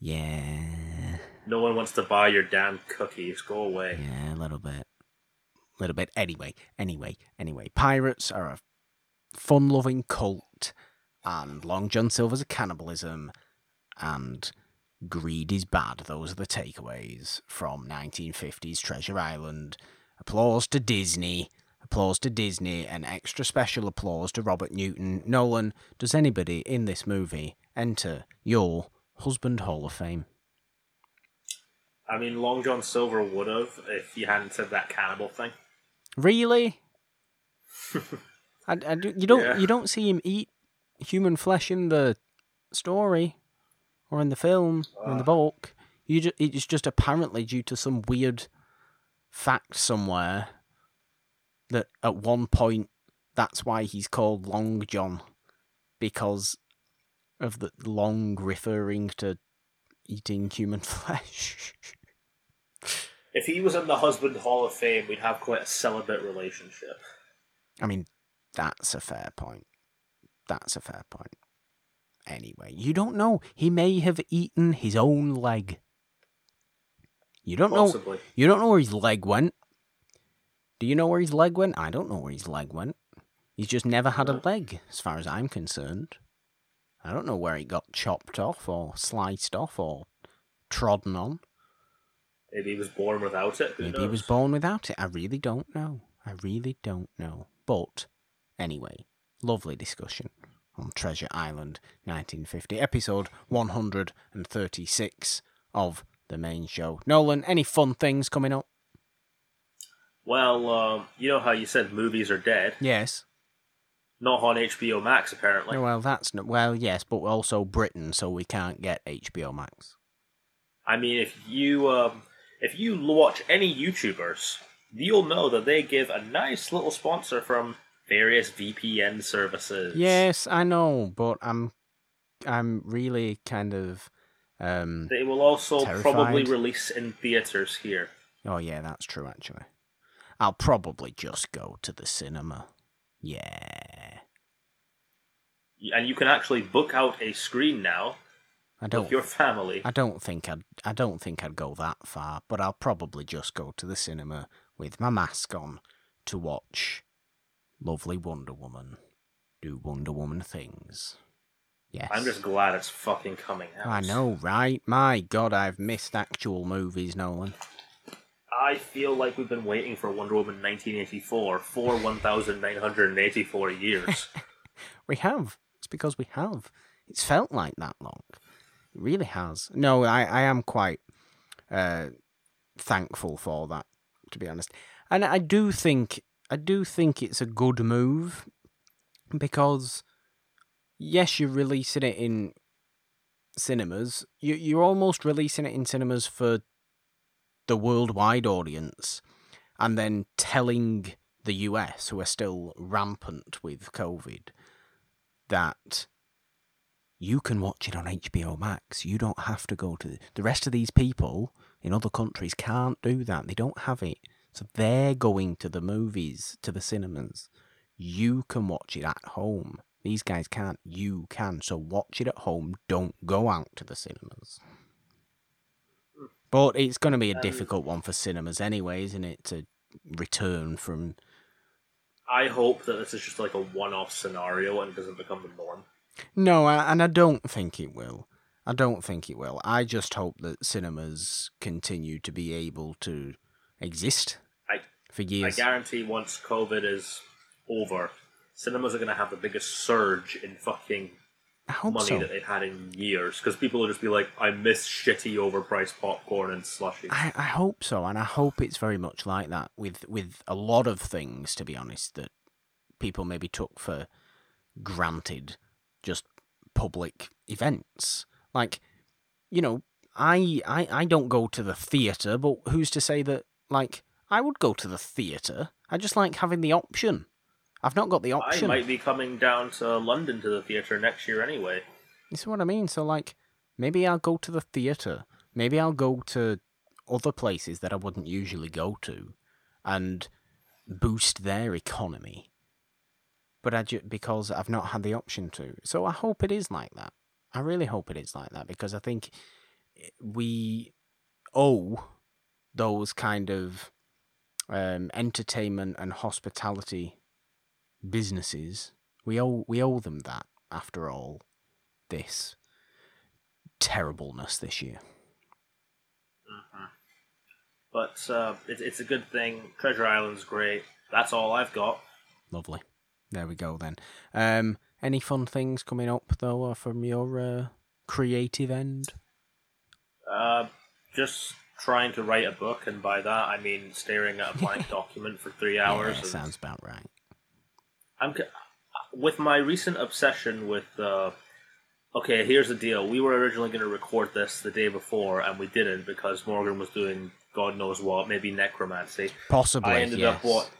yeah. No one wants to buy your damn cookies. Go away. Yeah, a little bit. A little bit. Anyway, anyway, anyway. Pirates are a fun loving cult, and Long John Silver's a cannibalism, and greed is bad. Those are the takeaways from 1950s Treasure Island. Applause to Disney. Applause to Disney, and extra special applause to Robert Newton. Nolan, does anybody in this movie enter your Husband Hall of Fame? I mean, Long John Silver would have if you hadn't said that cannibal thing. Really? I, I you don't Yeah. you don't see him eat human flesh in the story or in the film or in the Ah. book. You it's just apparently due to some weird fact somewhere that at one point that's why he's called Long John because of the long referring to eating human flesh. If he was in the Husband Hall of Fame, we'd have quite a celibate relationship. I mean, that's a fair point. That's a fair point. Anyway, you don't know. He may have eaten his own leg. You don't know. Possibly. You don't know where his leg went. Do you know where his leg went? I don't know where his leg went. He's just never had a leg, as far as I'm concerned. I don't know where he got chopped off, or sliced off, or trodden on. Maybe he was born without it. Who Maybe knows? he was born without it. I really don't know. I really don't know. But anyway, lovely discussion on Treasure Island 1950, episode 136 of the main show. Nolan, any fun things coming up? Well, um, you know how you said movies are dead? Yes. Not on HBO Max, apparently. well, that's not, well, yes, but also Britain, so we can't get HBO Max. I mean, if you um, if you watch any YouTubers, you'll know that they give a nice little sponsor from various VPN services. Yes, I know, but I'm I'm really kind of um They will also probably release in theaters here. Oh yeah, that's true actually. I'll probably just go to the cinema. Yeah. And you can actually book out a screen now I don't with your family. I don't think I'd I don't think I'd go that far, but I'll probably just go to the cinema with my mask on to watch lovely Wonder Woman do Wonder Woman things. Yes. I'm just glad it's fucking coming out. I know, right? My god, I've missed actual movies, Nolan. I feel like we've been waiting for Wonder Woman 1984 for 1,984 years. We have. It's because we have. It's felt like that long. It really has. No, I, I am quite uh, thankful for that, to be honest. And I do think I do think it's a good move because yes, you're releasing it in cinemas. You you're almost releasing it in cinemas for the worldwide audience, and then telling the US, who are still rampant with COVID, that you can watch it on HBO Max. You don't have to go to the rest of these people in other countries can't do that. They don't have it. So they're going to the movies, to the cinemas. You can watch it at home. These guys can't. You can. So watch it at home. Don't go out to the cinemas. But it's going to be a Um, difficult one for cinemas anyway, isn't it? To return from. I hope that this is just like a one off scenario and doesn't become the norm. No, I- and I don't think it will. I don't think it will. I just hope that cinemas continue to be able to exist I- for years. I guarantee once COVID is over, cinemas are going to have the biggest surge in fucking money so. that they've had in years because people will just be like, I miss shitty overpriced popcorn and slushy. I, I hope so, and I hope it's very much like that with with a lot of things. To be honest, that people maybe took for granted, just public events. Like, you know, I I I don't go to the theatre, but who's to say that? Like, I would go to the theatre. I just like having the option. I've not got the option. I might be coming down to London to the theatre next year anyway. You see what I mean? So, like, maybe I'll go to the theatre. Maybe I'll go to other places that I wouldn't usually go to and boost their economy. But I ju- because I've not had the option to. So I hope it is like that. I really hope it is like that because I think we owe those kind of um, entertainment and hospitality businesses. We owe we owe them that after all this terribleness this year. hmm But uh, it's it's a good thing. Treasure Island's great. That's all I've got. Lovely. There we go then. Um, any fun things coming up though uh, from your uh, creative end? Uh, just trying to write a book, and by that I mean staring at a blank document for three hours. Yeah, sounds about right. I'm with my recent obsession with. Uh, okay, here's the deal. We were originally going to record this the day before, and we didn't because Morgan was doing God knows what, maybe necromancy. Possibly, I ended yes. up what.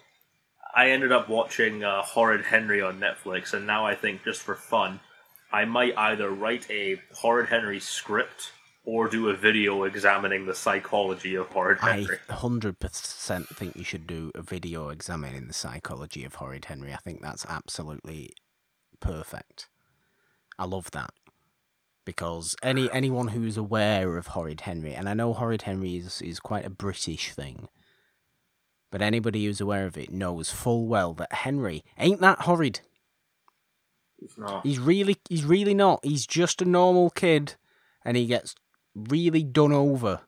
I ended up watching uh, Horrid Henry on Netflix, and now I think just for fun, I might either write a Horrid Henry script or do a video examining the psychology of Horrid Henry. I Henry. hundred percent think you should do a video examining the psychology of Horrid Henry. I think that's absolutely perfect. I love that because any anyone who's aware of Horrid Henry, and I know Horrid Henry is is quite a British thing, but anybody who's aware of it knows full well that Henry ain't that horrid. He's really he's really not. He's just a normal kid, and he gets really done over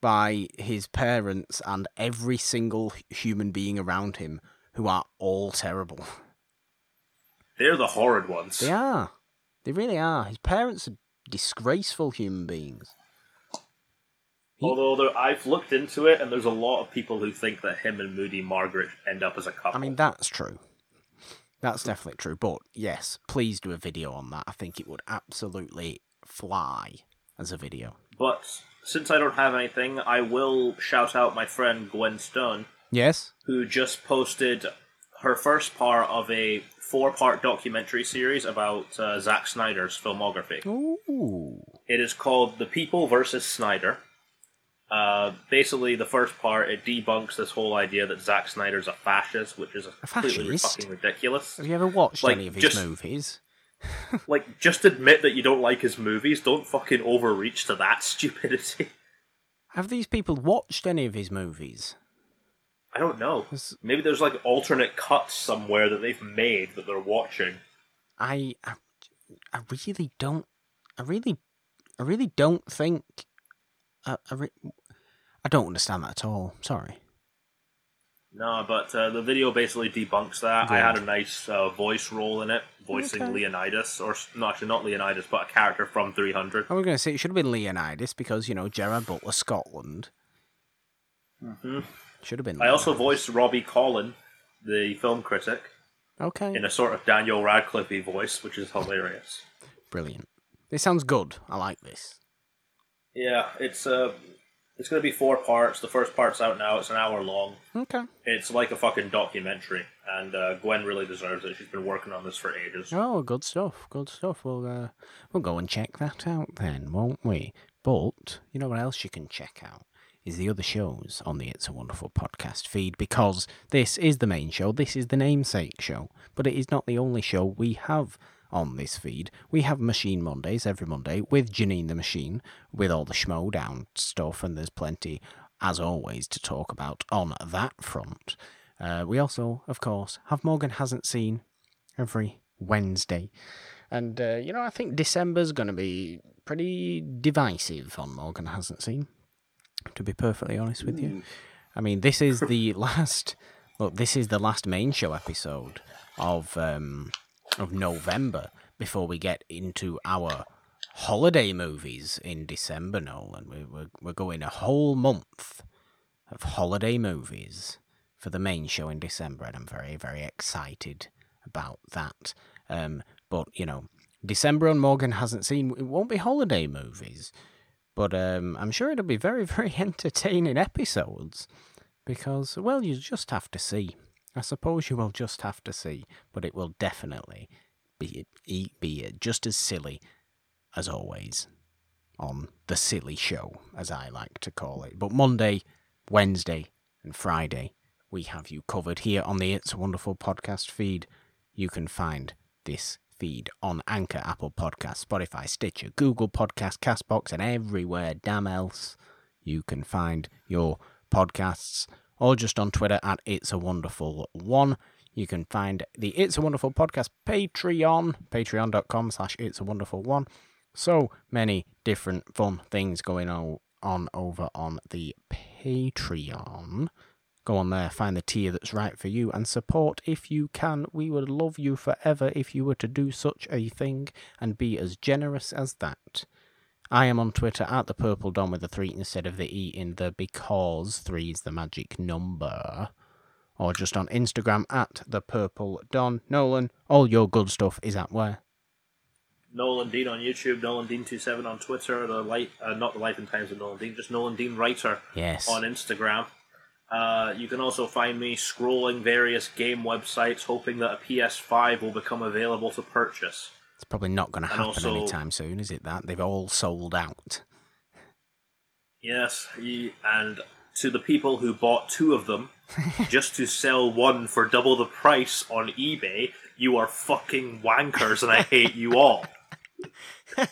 by his parents and every single human being around him who are all terrible. They're the horrid ones. They are. They really are. His parents are disgraceful human beings. He- Although there, I've looked into it, and there's a lot of people who think that him and Moody Margaret end up as a couple. I mean, that's true. That's definitely true. But yes, please do a video on that. I think it would absolutely fly as a video. But since I don't have anything, I will shout out my friend Gwen Stone, Yes? who just posted her first part of a four-part documentary series about uh, Zack Snyder's filmography. Ooh. It is called The People versus Snyder. Uh, basically, the first part it debunks this whole idea that Zack Snyder's a fascist, which is completely fascist? fucking ridiculous. Have you ever watched Like, any of his just- movies? Like, just admit that you don't like his movies. Don't fucking overreach to that stupidity. Have these people watched any of his movies? I don't know. Maybe there's like alternate cuts somewhere that they've made that they're watching. I, I, I really don't. I really, I really don't think. I, I, re- I don't understand that at all. Sorry. No, but uh, the video basically debunks that. I had a nice uh, voice role in it, voicing Okay. Leonidas, or no, actually not Leonidas, but a character from 300. I was going to say it should have been Leonidas because you know Gerard Butler, Scotland. hmm Should have been. I also voiced Robbie Collin, the film critic, Okay. in a sort of Daniel Radcliffe voice, which is hilarious. Brilliant. This sounds good. I like this. Yeah, it's uh, it's going to be four parts. The first part's out now. It's an hour long. Okay. It's like a fucking documentary, and uh, Gwen really deserves it. She's been working on this for ages. Oh, good stuff. Good stuff. We'll uh, we'll go and check that out then, won't we? But you know what else you can check out is the other shows on the It's a Wonderful podcast feed because this is the main show. This is the namesake show, but it is not the only show we have on this feed. We have Machine Mondays every Monday with Janine the Machine, with all the Schmoedown stuff, and there's plenty, as always, to talk about on that front. Uh, we also, of course, have Morgan Hasn't Seen every Wednesday. And, uh, you know, I think December's going to be pretty divisive on Morgan Hasn't Seen, to be perfectly honest with you. I mean, this is the last. Look, this is the last main show episode of um, of November before we get into our holiday movies in December. Nolan, we, we're we're going a whole month of holiday movies for the main show in December, and I'm very very excited about that. Um, but you know, December on Morgan hasn't seen. It won't be holiday movies, but um, I'm sure it'll be very very entertaining episodes because well, you just have to see. I suppose you will just have to see, but it will definitely be be, just as silly as always on the silly show, as I like to call it. But Monday, Wednesday, and Friday, we have you covered here on the It's Wonderful podcast feed. You can find this feed on Anchor, Apple Podcasts, Spotify, Stitcher, Google Podcast, Castbox, and everywhere damn else you can find your podcasts, or just on Twitter at It's a Wonderful One. You can find the It's a Wonderful Podcast Patreon, patreon.com slash It's a Wonderful One. So many different fun things going on, on over on the Patreon. Go on there, find the tier that's right for you, and support if you can. We would love you forever if you were to do such a thing and be as generous as that. I am on Twitter at the Purple Don with the three instead of the E in the because three is the magic number. Or just on Instagram at the Purple Don. Nolan, all your good stuff is at where? Nolan Dean on YouTube, Nolan Dean 27 on Twitter, the light, uh, not the Life and Times of Nolan Dean, just Nolan Dean Writer Yes. on Instagram. Uh, you can also find me scrolling various game websites, hoping that a PS5 will become available to purchase. It's probably not going to happen also- anytime soon, is it? That they've all sold out. Yes, ye- and to the people who bought two of them just to sell one for double the price on eBay, you are fucking wankers, and I hate you all.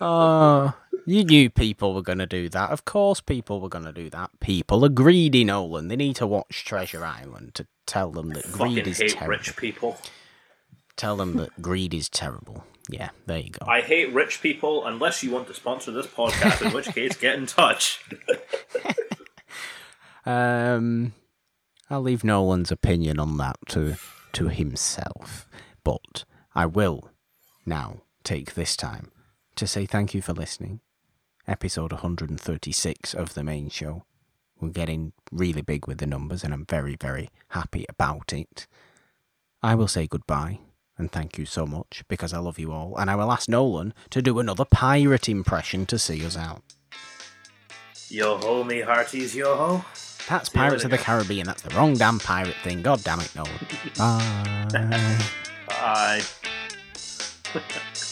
Oh, you knew people were going to do that. Of course, people were going to do that. People are greedy, Nolan. They need to watch Treasure Island to tell them that greed Fucking is hate terrible. rich people. Tell them that greed is terrible. Yeah, there you go. I hate rich people unless you want to sponsor this podcast, in which case, get in touch. Um, I'll leave Nolan's opinion on that to to himself. But I will now take this time to say thank you for listening. Episode 136 of the main show. We're getting really big with the numbers, and I'm very, very happy about it. I will say goodbye and thank you so much because I love you all, and I will ask Nolan to do another pirate impression to see us out. Yo ho, me hearties, yo ho. That's See Pirates of the. Caribbean. That's the wrong damn pirate thing. God damn it, Nolan. Bye. Bye.